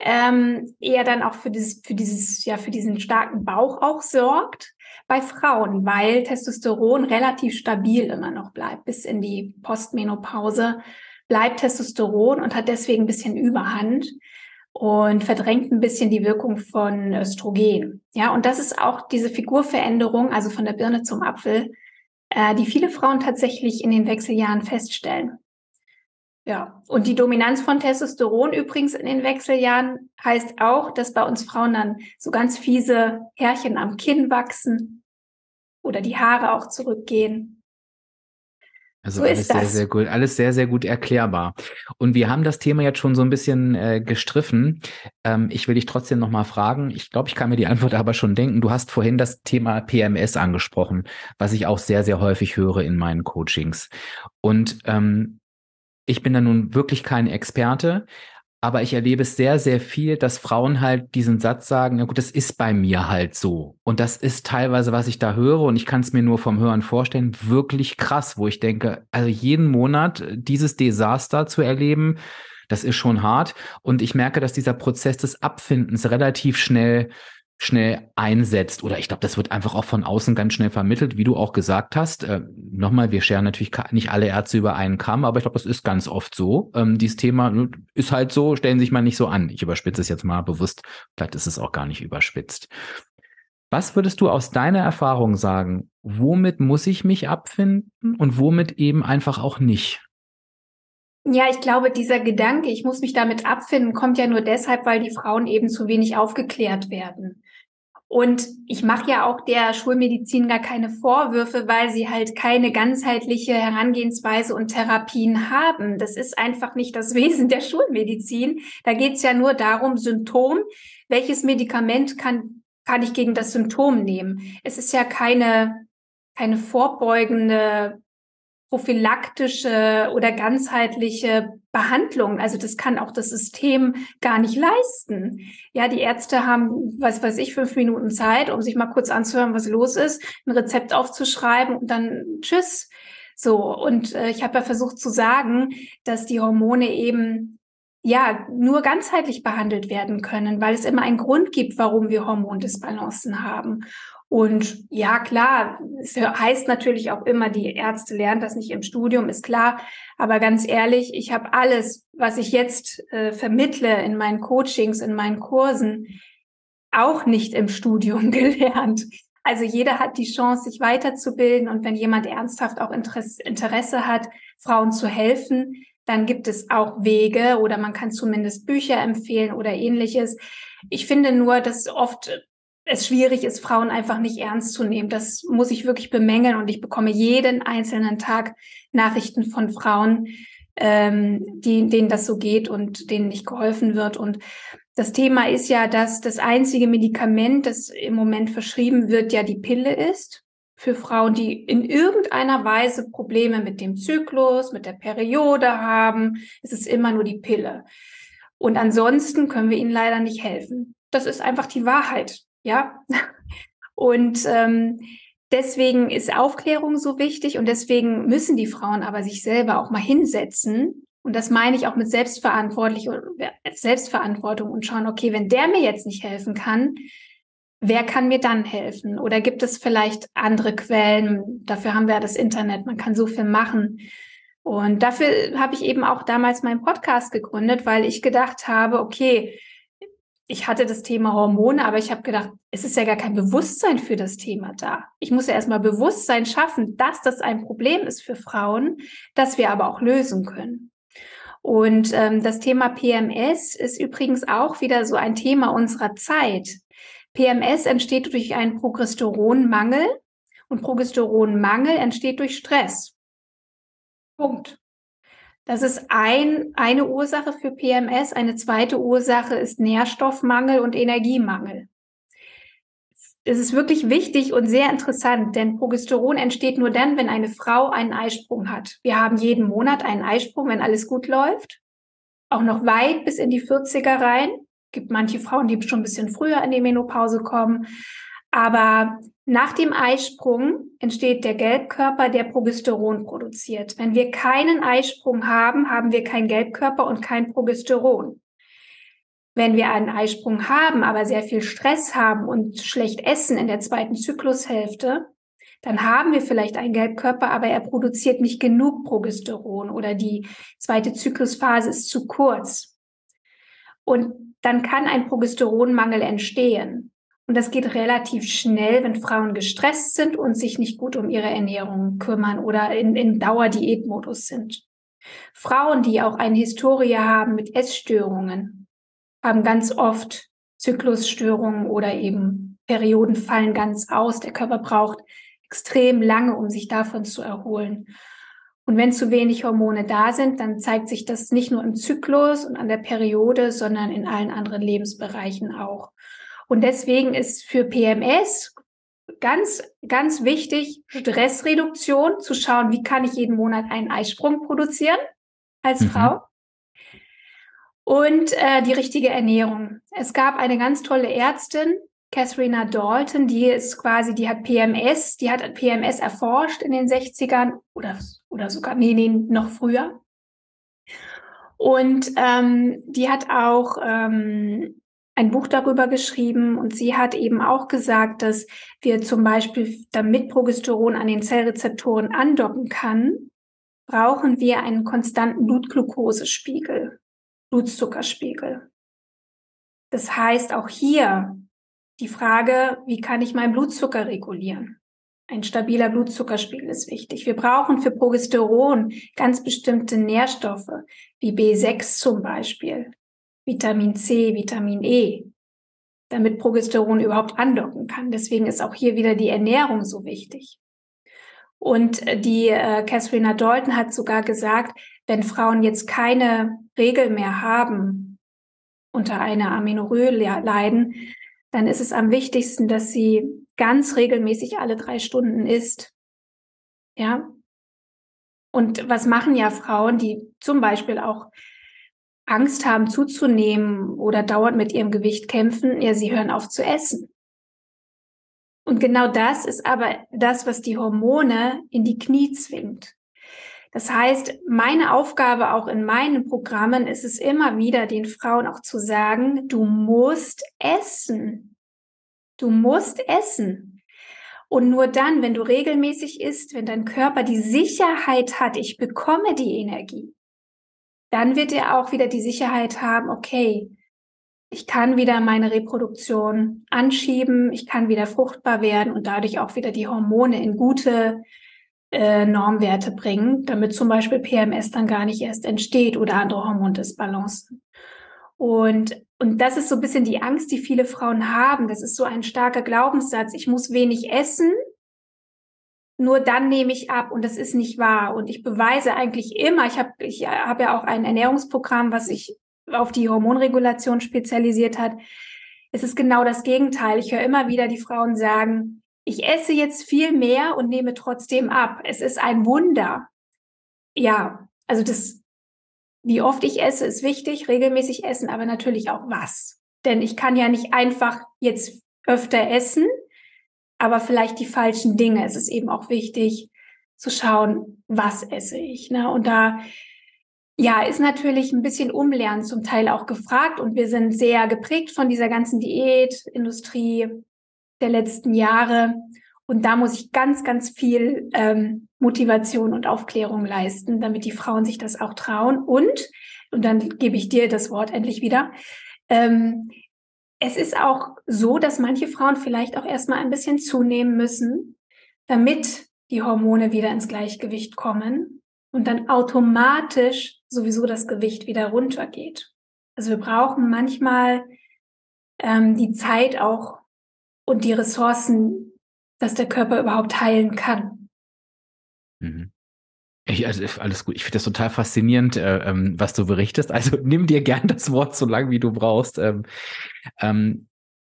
ähm, eher dann auch für dieses, für dieses, ja, für diesen starken Bauch auch sorgt bei Frauen, weil Testosteron relativ stabil immer noch bleibt. Bis in die Postmenopause bleibt Testosteron und hat deswegen ein bisschen Überhand und verdrängt ein bisschen die Wirkung von Östrogen. Ja, und das ist auch diese Figurveränderung, also von der Birne zum Apfel, äh, die viele Frauen tatsächlich in den Wechseljahren feststellen. Ja, und die Dominanz von Testosteron übrigens in den Wechseljahren heißt auch, dass bei uns Frauen dann so ganz fiese Härchen am Kinn wachsen oder die Haare auch zurückgehen. Also so alles sehr, sehr gut, alles sehr, sehr gut erklärbar. Und wir haben das Thema jetzt schon so ein bisschen äh, gestriffen. Ähm, ich will dich trotzdem nochmal fragen. Ich glaube, ich kann mir die Antwort aber schon denken. Du hast vorhin das Thema PMS angesprochen, was ich auch sehr, sehr häufig höre in meinen Coachings. Und ähm, ich bin da nun wirklich kein Experte, aber ich erlebe es sehr, sehr viel, dass Frauen halt diesen Satz sagen, ja gut, das ist bei mir halt so. Und das ist teilweise, was ich da höre, und ich kann es mir nur vom Hören vorstellen, wirklich krass, wo ich denke, also jeden Monat dieses Desaster zu erleben, das ist schon hart. Und ich merke, dass dieser Prozess des Abfindens relativ schnell schnell einsetzt. Oder ich glaube, das wird einfach auch von außen ganz schnell vermittelt, wie du auch gesagt hast. Äh, Nochmal, wir scheren natürlich nicht alle Ärzte über einen Kamm, aber ich glaube, das ist ganz oft so. Ähm, dieses Thema ne, ist halt so, stellen sich mal nicht so an. Ich überspitze es jetzt mal bewusst. Vielleicht ist es auch gar nicht überspitzt. Was würdest du aus deiner Erfahrung sagen? womit muss ich mich abfinden und womit eben einfach auch nicht? Ja, ich glaube, dieser Gedanke, ich muss mich damit abfinden, kommt ja nur deshalb, weil die Frauen eben zu wenig aufgeklärt werden. Und ich mache ja auch der Schulmedizin gar keine Vorwürfe, weil sie halt keine ganzheitliche Herangehensweise und Therapien haben. Das ist einfach nicht das Wesen der Schulmedizin. Da geht es ja nur darum, Symptom, welches Medikament kann, kann ich gegen das Symptom nehmen. Es ist ja keine, keine vorbeugende prophylaktische oder ganzheitliche Behandlung. Also das kann auch das System gar nicht leisten. Ja, die Ärzte haben, was weiß ich, fünf Minuten Zeit, um sich mal kurz anzuhören, was los ist, ein Rezept aufzuschreiben und dann tschüss. So, und äh, ich habe ja versucht zu sagen, dass die Hormone eben ja nur ganzheitlich behandelt werden können, weil es immer einen Grund gibt, warum wir Hormondisbalancen haben. Und ja, klar, es heißt natürlich auch immer, die Ärzte lernen das nicht im Studium, ist klar. Aber ganz ehrlich, ich habe alles, was ich jetzt äh, vermittle in meinen Coachings, in meinen Kursen, auch nicht im Studium gelernt. Also jeder hat die Chance, sich weiterzubilden. Und wenn jemand ernsthaft auch Interesse, Interesse hat, Frauen zu helfen, dann gibt es auch Wege oder man kann zumindest Bücher empfehlen oder ähnliches. Ich finde nur, dass oft es schwierig ist, Frauen einfach nicht ernst zu nehmen. Das muss ich wirklich bemängeln und ich bekomme jeden einzelnen Tag Nachrichten von Frauen, ähm, die, denen das so geht und denen nicht geholfen wird. Und das Thema ist ja, dass das einzige Medikament, das im Moment verschrieben wird, ja die Pille ist für Frauen, die in irgendeiner Weise Probleme mit dem Zyklus, mit der Periode haben. Es ist immer nur die Pille. Und ansonsten können wir ihnen leider nicht helfen. Das ist einfach die Wahrheit. Ja. Und ähm, deswegen ist Aufklärung so wichtig und deswegen müssen die Frauen aber sich selber auch mal hinsetzen. Und das meine ich auch mit Selbstverantwortlich Selbstverantwortung und schauen, okay, wenn der mir jetzt nicht helfen kann, wer kann mir dann helfen? Oder gibt es vielleicht andere Quellen? Dafür haben wir ja das Internet, man kann so viel machen. Und dafür habe ich eben auch damals meinen Podcast gegründet, weil ich gedacht habe, okay, ich hatte das Thema Hormone, aber ich habe gedacht, es ist ja gar kein Bewusstsein für das Thema da. Ich muss ja erstmal Bewusstsein schaffen, dass das ein Problem ist für Frauen, das wir aber auch lösen können. Und ähm, das Thema PMS ist übrigens auch wieder so ein Thema unserer Zeit. PMS entsteht durch einen Progesteronmangel und Progesteronmangel entsteht durch Stress. Punkt. Das ist ein, eine Ursache für PMS. Eine zweite Ursache ist Nährstoffmangel und Energiemangel. Es ist wirklich wichtig und sehr interessant, denn Progesteron entsteht nur dann, wenn eine Frau einen Eisprung hat. Wir haben jeden Monat einen Eisprung, wenn alles gut läuft. Auch noch weit bis in die 40er rein. Es gibt manche Frauen, die schon ein bisschen früher in die Menopause kommen. Aber nach dem Eisprung entsteht der Gelbkörper, der Progesteron produziert. Wenn wir keinen Eisprung haben, haben wir keinen Gelbkörper und kein Progesteron. Wenn wir einen Eisprung haben, aber sehr viel Stress haben und schlecht essen in der zweiten Zyklushälfte, dann haben wir vielleicht einen Gelbkörper, aber er produziert nicht genug Progesteron oder die zweite Zyklusphase ist zu kurz. Und dann kann ein Progesteronmangel entstehen. Und das geht relativ schnell, wenn Frauen gestresst sind und sich nicht gut um ihre Ernährung kümmern oder in, in Dauerdiätmodus sind. Frauen, die auch eine Historie haben mit Essstörungen, haben ganz oft Zyklusstörungen oder eben Perioden fallen ganz aus. Der Körper braucht extrem lange, um sich davon zu erholen. Und wenn zu wenig Hormone da sind, dann zeigt sich das nicht nur im Zyklus und an der Periode, sondern in allen anderen Lebensbereichen auch. Und deswegen ist für PMS ganz, ganz wichtig, Stressreduktion, zu schauen, wie kann ich jeden Monat einen Eisprung produzieren als mhm. Frau. Und äh, die richtige Ernährung. Es gab eine ganz tolle Ärztin, Katharina Dalton, die ist quasi, die hat PMS, die hat PMS erforscht in den 60ern oder, oder sogar, nee, nee, noch früher. Und ähm, die hat auch ähm, ein Buch darüber geschrieben und sie hat eben auch gesagt, dass wir zum Beispiel, damit Progesteron an den Zellrezeptoren andocken kann, brauchen wir einen konstanten Blutglukosespiegel, Blutzuckerspiegel. Das heißt auch hier die Frage, wie kann ich meinen Blutzucker regulieren? Ein stabiler Blutzuckerspiegel ist wichtig. Wir brauchen für Progesteron ganz bestimmte Nährstoffe, wie B6 zum Beispiel, Vitamin C, Vitamin E, damit Progesteron überhaupt andocken kann. Deswegen ist auch hier wieder die Ernährung so wichtig. Und äh, die äh, Catherine Dalton hat sogar gesagt, wenn Frauen jetzt keine Regel mehr haben, unter einer Amenorrhoe leiden, dann ist es am wichtigsten, dass sie ganz regelmäßig alle drei Stunden isst. Ja. Und was machen ja Frauen, die zum Beispiel auch Angst haben zuzunehmen oder dauernd mit ihrem Gewicht kämpfen? Ja, sie hören auf zu essen. Und genau das ist aber das, was die Hormone in die Knie zwingt. Das heißt, meine Aufgabe auch in meinen Programmen ist es immer wieder, den Frauen auch zu sagen, du musst essen. Du musst essen. Und nur dann, wenn du regelmäßig isst, wenn dein Körper die Sicherheit hat, ich bekomme die Energie, dann wird er auch wieder die Sicherheit haben, okay, ich kann wieder meine Reproduktion anschieben, ich kann wieder fruchtbar werden und dadurch auch wieder die Hormone in gute äh, Normwerte bringen, damit zum Beispiel PMS dann gar nicht erst entsteht oder andere Hormondisbalancen. Und, und das ist so ein bisschen die Angst, die viele Frauen haben. Das ist so ein starker Glaubenssatz. Ich muss wenig essen, nur dann nehme ich ab und das ist nicht wahr. Und ich beweise eigentlich immer, ich habe ich hab ja auch ein Ernährungsprogramm, was ich auf die Hormonregulation spezialisiert hat. Es ist genau das Gegenteil. Ich höre immer wieder die Frauen sagen, ich esse jetzt viel mehr und nehme trotzdem ab. Es ist ein Wunder. Ja, also das, wie oft ich esse, ist wichtig, regelmäßig essen, aber natürlich auch was. Denn ich kann ja nicht einfach jetzt öfter essen, aber vielleicht die falschen Dinge. Es ist eben auch wichtig zu schauen, was esse ich. Ne? Und da ja, ist natürlich ein bisschen Umlernen zum Teil auch gefragt und wir sind sehr geprägt von dieser ganzen Diätindustrie der letzten Jahre. Und da muss ich ganz, ganz viel ähm, Motivation und Aufklärung leisten, damit die Frauen sich das auch trauen. Und, und dann gebe ich dir das Wort endlich wieder, ähm, es ist auch so, dass manche Frauen vielleicht auch erstmal ein bisschen zunehmen müssen, damit die Hormone wieder ins Gleichgewicht kommen und dann automatisch sowieso das Gewicht wieder runtergeht. Also wir brauchen manchmal ähm, die Zeit auch und die Ressourcen, dass der Körper überhaupt heilen kann. Mhm. Ich, also alles gut. Ich finde das total faszinierend, äh, ähm, was du berichtest. Also nimm dir gern das Wort so lang, wie du brauchst. Ähm, ähm,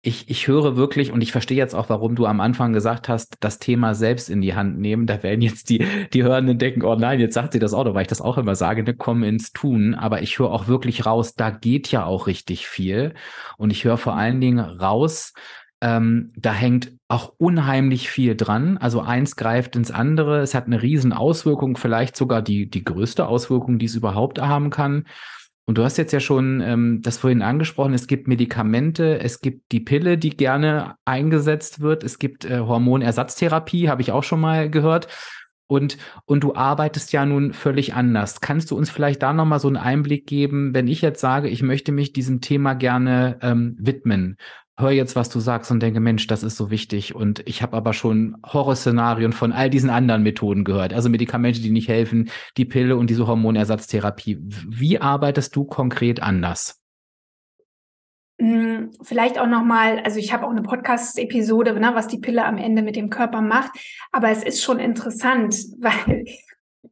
ich, ich höre wirklich und ich verstehe jetzt auch, warum du am Anfang gesagt hast, das Thema selbst in die Hand nehmen. Da werden jetzt die, die Hörenden denken, oh nein, jetzt sagt sie das auch, weil ich das auch immer sage, ne, komm ins Tun. Aber ich höre auch wirklich raus, da geht ja auch richtig viel. Und ich höre vor allen Dingen raus, ähm, da hängt auch unheimlich viel dran. Also eins greift ins andere. Es hat eine riesen Auswirkung, vielleicht sogar die, die größte Auswirkung, die es überhaupt haben kann. Und du hast jetzt ja schon ähm, das vorhin angesprochen, es gibt Medikamente, es gibt die Pille, die gerne eingesetzt wird, es gibt äh, Hormonersatztherapie, habe ich auch schon mal gehört. Und, und du arbeitest ja nun völlig anders. Kannst du uns vielleicht da nochmal so einen Einblick geben, wenn ich jetzt sage, ich möchte mich diesem Thema gerne ähm, widmen? Höre jetzt, was du sagst und denke, Mensch, das ist so wichtig. Und ich habe aber schon Horrorszenarien von all diesen anderen Methoden gehört. Also Medikamente, die nicht helfen, die Pille und diese Hormonersatztherapie. Wie arbeitest du konkret anders? Hm, vielleicht auch nochmal, also ich habe auch eine Podcast-Episode, ne, was die Pille am Ende mit dem Körper macht. Aber es ist schon interessant, weil,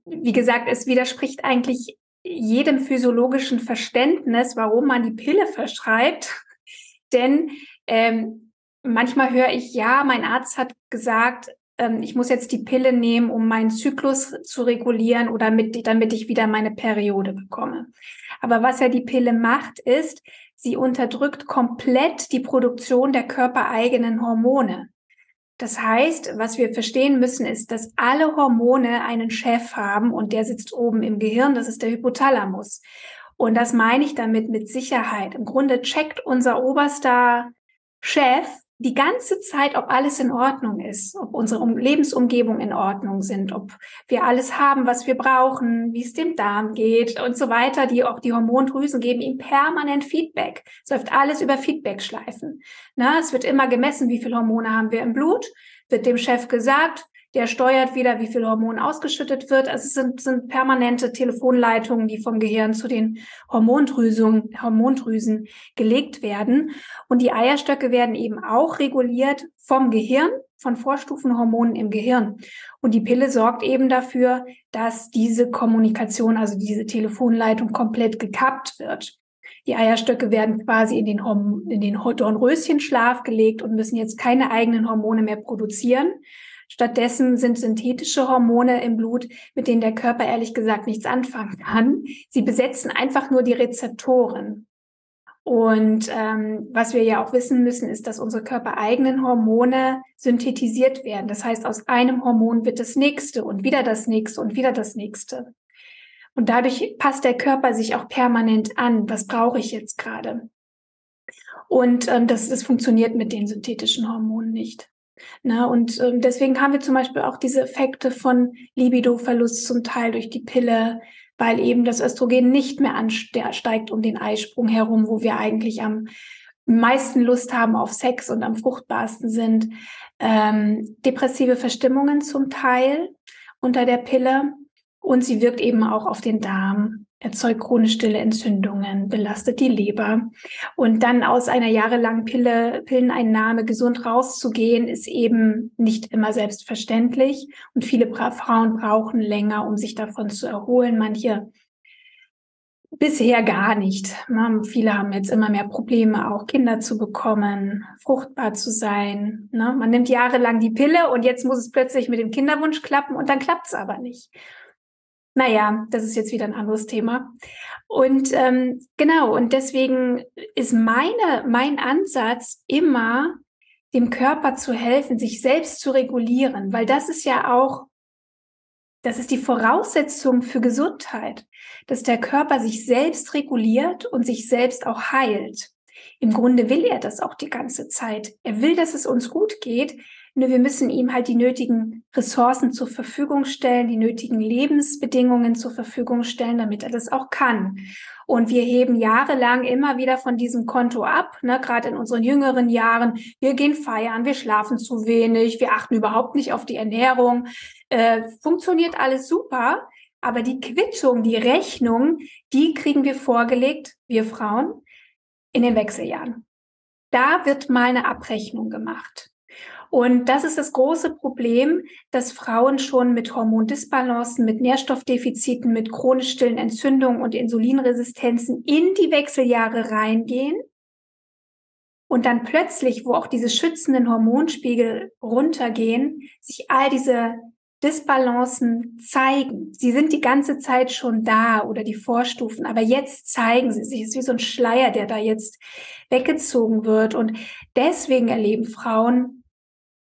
wie gesagt, es widerspricht eigentlich jedem physiologischen Verständnis, warum man die Pille verschreibt. Denn ähm, manchmal höre ich, ja, mein Arzt hat gesagt, ähm, ich muss jetzt die Pille nehmen, um meinen Zyklus zu regulieren oder mit, damit ich wieder meine Periode bekomme. Aber was ja die Pille macht, ist, sie unterdrückt komplett die Produktion der körpereigenen Hormone. Das heißt, was wir verstehen müssen, ist, dass alle Hormone einen Chef haben und der sitzt oben im Gehirn, das ist der Hypothalamus. Und das meine ich damit mit Sicherheit. Im Grunde checkt unser oberster Chef die ganze Zeit, ob alles in Ordnung ist, ob unsere Lebensumgebung in Ordnung sind, ob wir alles haben, was wir brauchen, wie es dem Darm geht und so weiter. Die auch die Hormondrüsen geben ihm permanent Feedback. Es läuft alles über Feedbackschleifen. Es wird immer gemessen, wie viel Hormone haben wir im Blut, wird dem Chef gesagt, der steuert wieder, wie viel Hormon ausgeschüttet wird. Also es sind, sind permanente Telefonleitungen, die vom Gehirn zu den Hormondrüsen, gelegt werden. Und die Eierstöcke werden eben auch reguliert vom Gehirn, von Vorstufenhormonen im Gehirn. Und die Pille sorgt eben dafür, dass diese Kommunikation, also diese Telefonleitung komplett gekappt wird. Die Eierstöcke werden quasi in den, Horm in den Dornröschenschlaf gelegt und müssen jetzt keine eigenen Hormone mehr produzieren. Stattdessen sind synthetische Hormone im Blut, mit denen der Körper ehrlich gesagt nichts anfangen kann. Sie besetzen einfach nur die Rezeptoren. Und ähm, was wir ja auch wissen müssen, ist, dass unsere körpereigenen Hormone synthetisiert werden. Das heißt, aus einem Hormon wird das nächste und wieder das nächste und wieder das nächste. Und dadurch passt der Körper sich auch permanent an. Was brauche ich jetzt gerade? Und ähm, das, das funktioniert mit den synthetischen Hormonen nicht. Na, und ähm, deswegen haben wir zum Beispiel auch diese Effekte von Libidoverlust zum Teil durch die Pille, weil eben das Östrogen nicht mehr ansteigt um den Eisprung herum, wo wir eigentlich am meisten Lust haben auf Sex und am fruchtbarsten sind. Ähm, depressive Verstimmungen zum Teil unter der Pille und sie wirkt eben auch auf den Darm, erzeugt chronisch stille Entzündungen, belastet die Leber. Und dann aus einer jahrelangen Pille, Pilleneinnahme gesund rauszugehen, ist eben nicht immer selbstverständlich. Und viele Bra Frauen brauchen länger, um sich davon zu erholen. Manche bisher gar nicht. Ne? Viele haben jetzt immer mehr Probleme, auch Kinder zu bekommen, fruchtbar zu sein. Ne? Man nimmt jahrelang die Pille und jetzt muss es plötzlich mit dem Kinderwunsch klappen und dann klappt es aber nicht. Naja, das ist jetzt wieder ein anderes Thema. Und ähm, genau, und deswegen ist meine, mein Ansatz immer, dem Körper zu helfen, sich selbst zu regulieren, weil das ist ja auch, das ist die Voraussetzung für Gesundheit, dass der Körper sich selbst reguliert und sich selbst auch heilt. Im Grunde will er das auch die ganze Zeit. Er will, dass es uns gut geht, nur wir müssen ihm halt die nötigen Ressourcen zur Verfügung stellen, die nötigen Lebensbedingungen zur Verfügung stellen, damit er das auch kann. Und wir heben jahrelang immer wieder von diesem Konto ab, ne, gerade in unseren jüngeren Jahren. Wir gehen feiern, wir schlafen zu wenig, wir achten überhaupt nicht auf die Ernährung. Äh, funktioniert alles super, aber die Quittung, die Rechnung, die kriegen wir vorgelegt, wir Frauen, in den Wechseljahren. Da wird mal eine Abrechnung gemacht. Und das ist das große Problem, dass Frauen schon mit Hormondisbalancen, mit Nährstoffdefiziten, mit chronisch stillen Entzündungen und Insulinresistenzen in die Wechseljahre reingehen und dann plötzlich, wo auch diese schützenden Hormonspiegel runtergehen, sich all diese Disbalancen zeigen. Sie sind die ganze Zeit schon da oder die Vorstufen, aber jetzt zeigen sie sich. Es ist wie so ein Schleier, der da jetzt weggezogen wird. Und deswegen erleben Frauen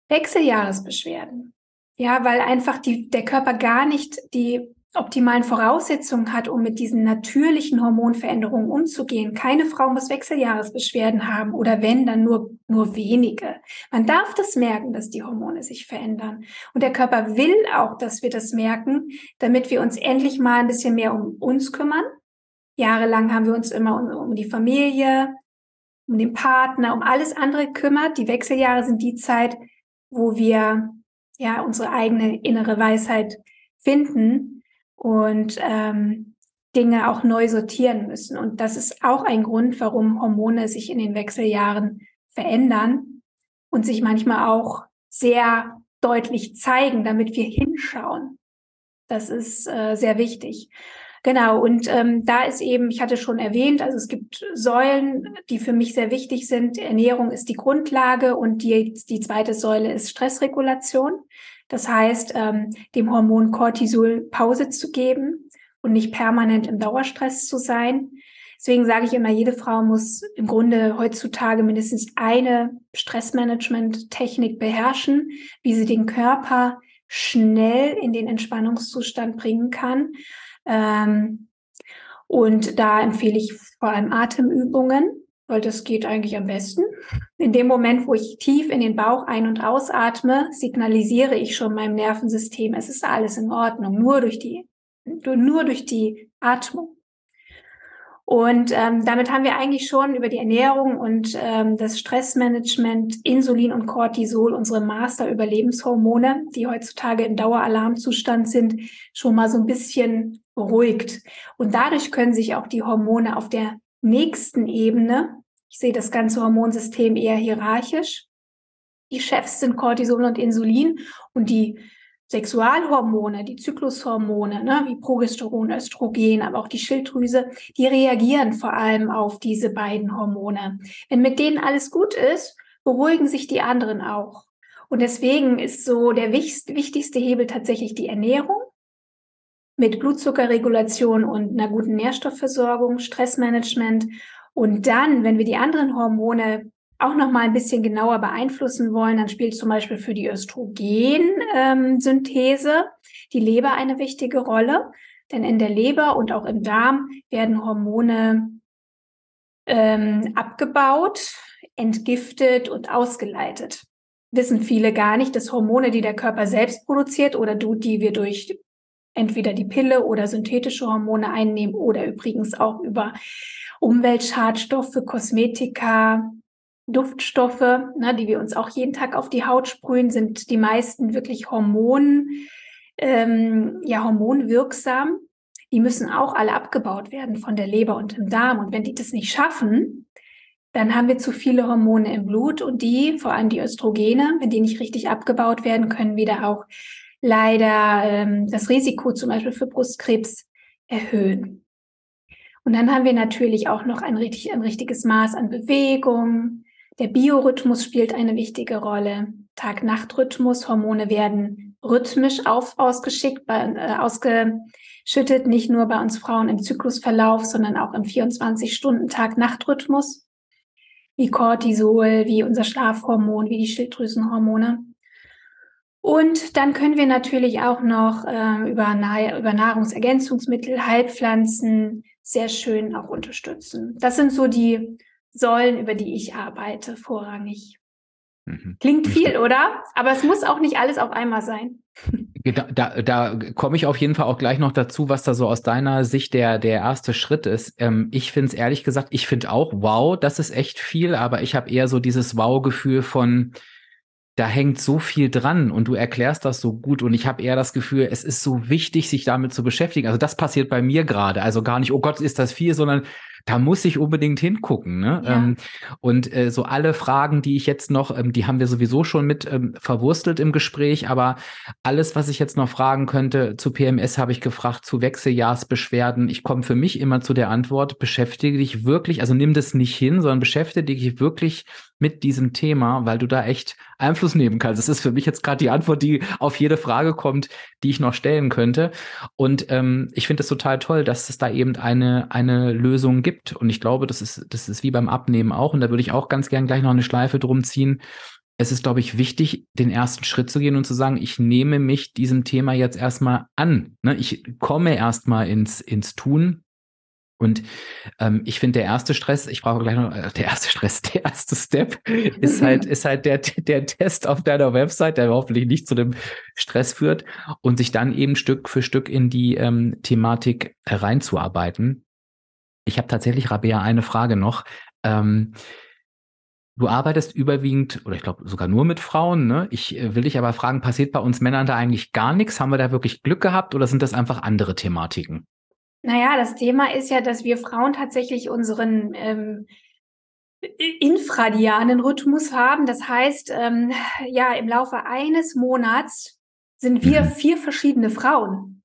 Wechseljahresbeschwerden. Ja, weil einfach die, der Körper gar nicht die optimalen Voraussetzungen hat, um mit diesen natürlichen Hormonveränderungen umzugehen. Keine Frau muss Wechseljahresbeschwerden haben oder wenn, dann nur, nur wenige. Man darf das merken, dass die Hormone sich verändern. Und der Körper will auch, dass wir das merken, damit wir uns endlich mal ein bisschen mehr um uns kümmern. Jahrelang haben wir uns immer um, um die Familie, um den Partner, um alles andere gekümmert. Die Wechseljahre sind die Zeit, wo wir ja unsere eigene innere Weisheit finden und ähm, Dinge auch neu sortieren müssen. Und das ist auch ein Grund, warum Hormone sich in den Wechseljahren verändern und sich manchmal auch sehr deutlich zeigen, damit wir hinschauen. Das ist äh, sehr wichtig. Genau, und ähm, da ist eben, ich hatte schon erwähnt, also es gibt Säulen, die für mich sehr wichtig sind. Ernährung ist die Grundlage und die, die zweite Säule ist Stressregulation. Das heißt, ähm, dem Hormon Cortisol Pause zu geben und nicht permanent im Dauerstress zu sein. Deswegen sage ich immer, jede Frau muss im Grunde heutzutage mindestens eine Stressmanagement-Technik beherrschen, wie sie den Körper schnell in den Entspannungszustand bringen kann. Ähm, und da empfehle ich vor allem Atemübungen, weil das geht eigentlich am besten. In dem Moment, wo ich tief in den Bauch ein- und ausatme, signalisiere ich schon meinem Nervensystem, es ist alles in Ordnung, nur durch die, nur durch die Atmung. Und ähm, damit haben wir eigentlich schon über die Ernährung und ähm, das Stressmanagement, Insulin und Cortisol, unsere Master-Überlebenshormone, die heutzutage im Daueralarmzustand sind, schon mal so ein bisschen beruhigt. Und dadurch können sich auch die Hormone auf der nächsten Ebene, ich sehe das ganze Hormonsystem eher hierarchisch, die Chefs sind Cortisol und Insulin und die Sexualhormone, die Zyklushormone, ne, wie Progesteron, Östrogen, aber auch die Schilddrüse, die reagieren vor allem auf diese beiden Hormone. Wenn mit denen alles gut ist, beruhigen sich die anderen auch. Und deswegen ist so der wichtigste Hebel tatsächlich die Ernährung mit Blutzuckerregulation und einer guten Nährstoffversorgung, Stressmanagement. Und dann, wenn wir die anderen Hormone auch noch mal ein bisschen genauer beeinflussen wollen, dann spielt zum Beispiel für die Östrogensynthese ähm, die Leber eine wichtige Rolle. Denn in der Leber und auch im Darm werden Hormone ähm, abgebaut, entgiftet und ausgeleitet. Wissen viele gar nicht, dass Hormone, die der Körper selbst produziert oder die wir durch entweder die Pille oder synthetische Hormone einnehmen oder übrigens auch über Umweltschadstoffe, Kosmetika, Duftstoffe, ne, die wir uns auch jeden Tag auf die Haut sprühen, sind die meisten wirklich Hormon, ähm, ja, hormonwirksam. Die müssen auch alle abgebaut werden von der Leber und dem Darm. Und wenn die das nicht schaffen, dann haben wir zu viele Hormone im Blut und die, vor allem die Östrogene, wenn die nicht richtig abgebaut werden, können wieder auch leider ähm, das Risiko zum Beispiel für Brustkrebs erhöhen. Und dann haben wir natürlich auch noch ein, richtig, ein richtiges Maß an Bewegung, der Biorhythmus spielt eine wichtige Rolle. Tag-Nacht-Rhythmus, Hormone werden rhythmisch auf, ausgeschickt, äh, ausgeschüttet, nicht nur bei uns Frauen im Zyklusverlauf, sondern auch im 24-Stunden-Tag-Nacht-Rhythmus, wie Cortisol, wie unser Schlafhormon, wie die Schilddrüsenhormone. Und dann können wir natürlich auch noch äh, über, Na über Nahrungsergänzungsmittel, Heilpflanzen sehr schön auch unterstützen. Das sind so die Säulen, über die ich arbeite, vorrangig. Mhm. Klingt viel, oder? Aber es muss auch nicht alles auf einmal sein. Da, da, da komme ich auf jeden Fall auch gleich noch dazu, was da so aus deiner Sicht der, der erste Schritt ist. Ähm, ich finde es ehrlich gesagt, ich finde auch, wow, das ist echt viel, aber ich habe eher so dieses Wow-Gefühl von, da hängt so viel dran und du erklärst das so gut und ich habe eher das Gefühl, es ist so wichtig, sich damit zu beschäftigen. Also das passiert bei mir gerade. Also gar nicht, oh Gott, ist das viel, sondern da muss ich unbedingt hingucken. Ne? Ja. Ähm, und äh, so alle Fragen, die ich jetzt noch, ähm, die haben wir sowieso schon mit ähm, verwurstelt im Gespräch, aber alles, was ich jetzt noch fragen könnte zu PMS, habe ich gefragt, zu Wechseljahrsbeschwerden. Ich komme für mich immer zu der Antwort, beschäftige dich wirklich, also nimm das nicht hin, sondern beschäftige dich wirklich mit diesem Thema, weil du da echt Einfluss nehmen kannst. Das ist für mich jetzt gerade die Antwort, die auf jede Frage kommt, die ich noch stellen könnte. Und ähm, ich finde es total toll, dass es da eben eine, eine Lösung gibt. Und ich glaube, das ist, das ist wie beim Abnehmen auch. Und da würde ich auch ganz gern gleich noch eine Schleife drum ziehen. Es ist, glaube ich, wichtig, den ersten Schritt zu gehen und zu sagen, ich nehme mich diesem Thema jetzt erstmal an. Ne? Ich komme erstmal ins, ins Tun und ähm, ich finde, der erste Stress, ich brauche gleich noch, äh, der erste Stress, der erste Step ist halt, ist halt der, der Test auf deiner Website, der hoffentlich nicht zu dem Stress führt und sich dann eben Stück für Stück in die ähm, Thematik reinzuarbeiten. Ich habe tatsächlich, Rabea, eine Frage noch. Ähm, Du arbeitest überwiegend, oder ich glaube sogar nur mit Frauen, ne? Ich äh, will dich aber fragen, passiert bei uns Männern da eigentlich gar nichts? Haben wir da wirklich Glück gehabt oder sind das einfach andere Thematiken? Naja, das Thema ist ja, dass wir Frauen tatsächlich unseren ähm, infradianen Rhythmus haben. Das heißt, ähm, ja, im Laufe eines Monats sind wir mhm. vier verschiedene Frauen.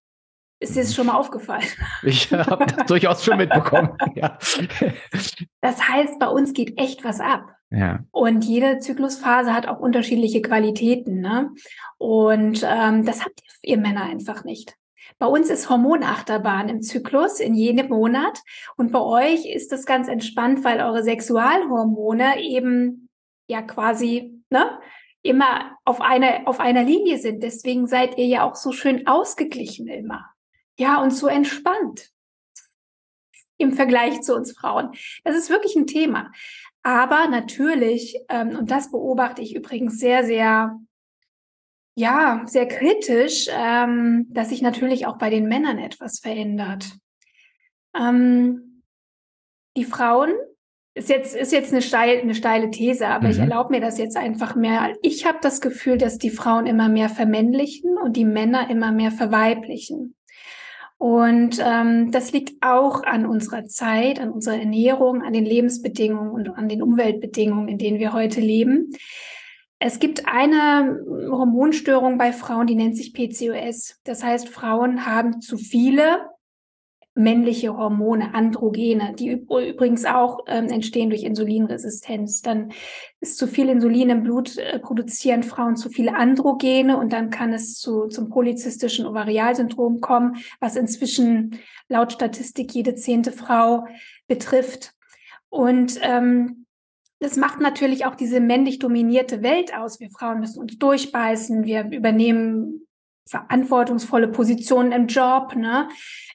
Ist dir das schon mal aufgefallen? Ich habe das durchaus schon mitbekommen. ja. Das heißt, bei uns geht echt was ab. Ja. Und jede Zyklusphase hat auch unterschiedliche Qualitäten. Ne? Und ähm, das habt ihr Männer einfach nicht. Bei uns ist Hormonachterbahn im Zyklus in jedem Monat und bei euch ist das ganz entspannt, weil eure Sexualhormone eben ja quasi ne, immer auf, eine, auf einer Linie sind. Deswegen seid ihr ja auch so schön ausgeglichen immer. Ja, und so entspannt im Vergleich zu uns Frauen. Das ist wirklich ein Thema. Aber natürlich, ähm, und das beobachte ich übrigens sehr, sehr ja, sehr kritisch, ähm, dass sich natürlich auch bei den Männern etwas verändert. Ähm, die Frauen, ist jetzt, ist jetzt eine, steil, eine steile These, aber mhm. ich erlaube mir das jetzt einfach mehr. Ich habe das Gefühl, dass die Frauen immer mehr vermännlichen und die Männer immer mehr verweiblichen. Und ähm, das liegt auch an unserer Zeit, an unserer Ernährung, an den Lebensbedingungen und an den Umweltbedingungen, in denen wir heute leben. Es gibt eine Hormonstörung bei Frauen, die nennt sich PCOS. Das heißt, Frauen haben zu viele männliche Hormone, Androgene, die übrigens auch ähm, entstehen durch Insulinresistenz. Dann ist zu viel Insulin im Blut, äh, produzieren Frauen zu viele Androgene und dann kann es zu, zum polyzystischen Ovarialsyndrom kommen, was inzwischen laut Statistik jede zehnte Frau betrifft. Und ähm, das macht natürlich auch diese männlich dominierte Welt aus. Wir Frauen müssen uns durchbeißen, wir übernehmen verantwortungsvolle Positionen im Job. Ne?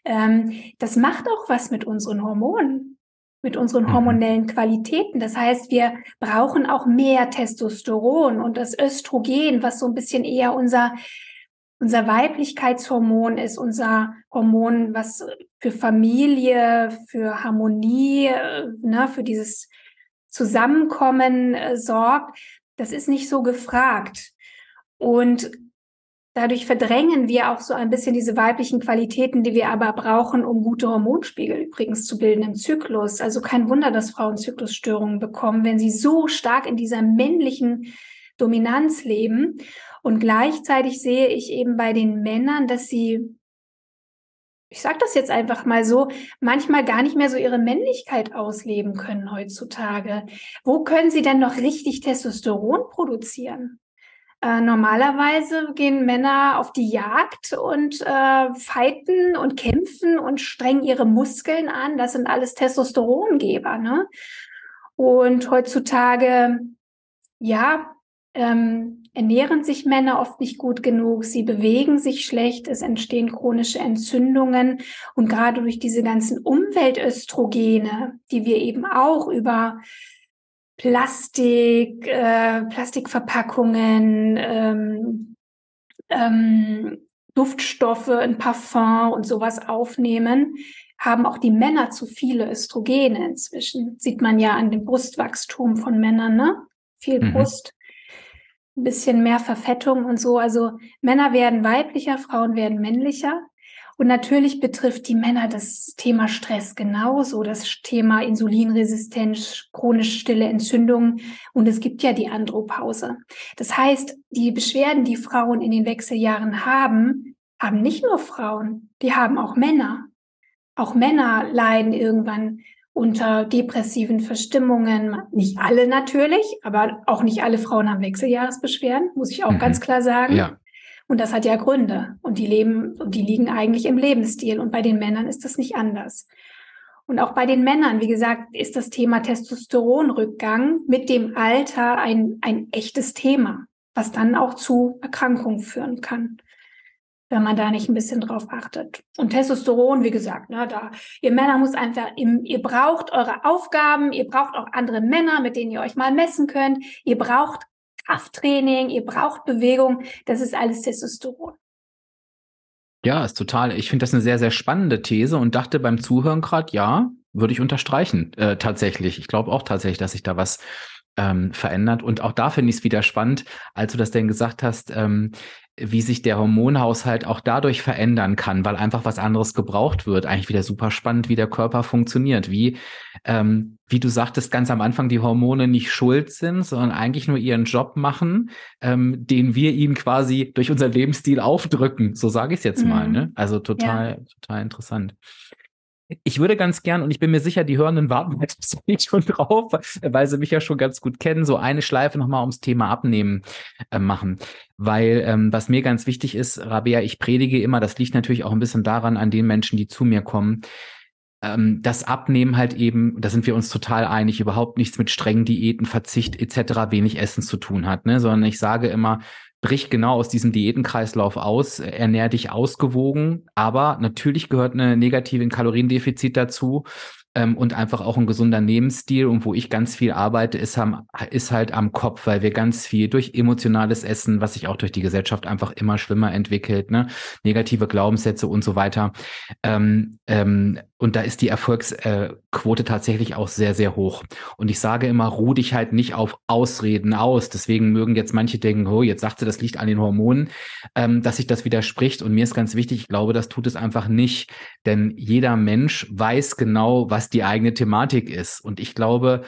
Ähm, das macht auch was mit unseren Hormonen, mit unseren mhm. hormonellen Qualitäten. Das heißt, wir brauchen auch mehr Testosteron und das Östrogen, was so ein bisschen eher unser unser Weiblichkeitshormon ist unser Hormon, was für Familie, für Harmonie, äh, ne, für dieses Zusammenkommen äh, sorgt. Das ist nicht so gefragt. Und Dadurch verdrängen wir auch so ein bisschen diese weiblichen Qualitäten, die wir aber brauchen, um gute Hormonspiegel übrigens zu bilden im Zyklus. Also kein Wunder, dass Frauen Zyklusstörungen bekommen, wenn sie so stark in dieser männlichen Dominanz leben. Und gleichzeitig sehe ich eben bei den Männern, dass sie, ich sage das jetzt einfach mal so, manchmal gar nicht mehr so ihre Männlichkeit ausleben können heutzutage. Wo können sie denn noch richtig Testosteron produzieren? Äh, normalerweise gehen Männer auf die Jagd und äh, fighten und kämpfen und strengen ihre Muskeln an. Das sind alles Testosterongeber. Ne? Und heutzutage, ja, ähm, ernähren sich Männer oft nicht gut genug, sie bewegen sich schlecht, es entstehen chronische Entzündungen und gerade durch diese ganzen Umweltöstrogene, die wir eben auch über Plastik, äh, Plastikverpackungen, ähm, ähm, Duftstoffe, ein Parfum und sowas aufnehmen, haben auch die Männer zu viele Östrogene inzwischen. Sieht man ja an dem Brustwachstum von Männern, ne? Viel mhm. Brust, ein bisschen mehr Verfettung und so. Also Männer werden weiblicher, Frauen werden männlicher. Und natürlich betrifft die Männer das Thema Stress genauso, das Thema Insulinresistenz, chronisch stille Entzündungen. Und es gibt ja die Andropause. Das heißt, die Beschwerden, die Frauen in den Wechseljahren haben, haben nicht nur Frauen, die haben auch Männer. Auch Männer leiden irgendwann unter depressiven Verstimmungen. Nicht alle natürlich, aber auch nicht alle Frauen haben Wechseljahresbeschwerden, muss ich auch mhm. ganz klar sagen. Ja. Und das hat ja Gründe. Und die leben, die liegen eigentlich im Lebensstil. Und bei den Männern ist das nicht anders. Und auch bei den Männern, wie gesagt, ist das Thema Testosteronrückgang mit dem Alter ein, ein echtes Thema, was dann auch zu Erkrankungen führen kann, wenn man da nicht ein bisschen drauf achtet. Und Testosteron, wie gesagt, ne, da, ihr Männer muss einfach, im, ihr braucht eure Aufgaben, ihr braucht auch andere Männer, mit denen ihr euch mal messen könnt. Ihr braucht Krafttraining, ihr braucht Bewegung, das ist alles Testosteron. Ja, ist total. Ich finde das eine sehr, sehr spannende These und dachte beim Zuhören gerade, ja, würde ich unterstreichen, äh, tatsächlich. Ich glaube auch tatsächlich, dass sich da was ähm, verändert. Und auch da finde ich es wieder spannend, als du das denn gesagt hast, ähm, wie sich der Hormonhaushalt auch dadurch verändern kann, weil einfach was anderes gebraucht wird. Eigentlich wieder super spannend, wie der Körper funktioniert. Wie, ähm, wie du sagtest, ganz am Anfang die Hormone nicht schuld sind, sondern eigentlich nur ihren Job machen, ähm, den wir ihnen quasi durch unseren Lebensstil aufdrücken. So sage ich es jetzt mhm. mal. Ne? Also total, ja. total interessant. Ich würde ganz gern, und ich bin mir sicher, die Hörenden warten jetzt schon drauf, weil sie mich ja schon ganz gut kennen, so eine Schleife nochmal ums Thema Abnehmen äh, machen. Weil ähm, was mir ganz wichtig ist, Rabea, ich predige immer, das liegt natürlich auch ein bisschen daran, an den Menschen, die zu mir kommen, ähm, das Abnehmen halt eben, da sind wir uns total einig, überhaupt nichts mit strengen Diäten, Verzicht etc., wenig Essen zu tun hat, ne? sondern ich sage immer, brich genau aus diesem Diätenkreislauf aus, ernähr dich ausgewogen, aber natürlich gehört eine negative Kaloriendefizit dazu ähm, und einfach auch ein gesunder Lebensstil. Und wo ich ganz viel arbeite, ist, am, ist halt am Kopf, weil wir ganz viel durch emotionales Essen, was sich auch durch die Gesellschaft einfach immer schlimmer entwickelt, ne? negative Glaubenssätze und so weiter, ähm, ähm, und da ist die Erfolgsquote äh, tatsächlich auch sehr, sehr hoch. Und ich sage immer, ruh dich halt nicht auf Ausreden aus. Deswegen mögen jetzt manche denken, oh, jetzt sagt sie, das liegt an den Hormonen, ähm, dass sich das widerspricht. Und mir ist ganz wichtig, ich glaube, das tut es einfach nicht. Denn jeder Mensch weiß genau, was die eigene Thematik ist. Und ich glaube,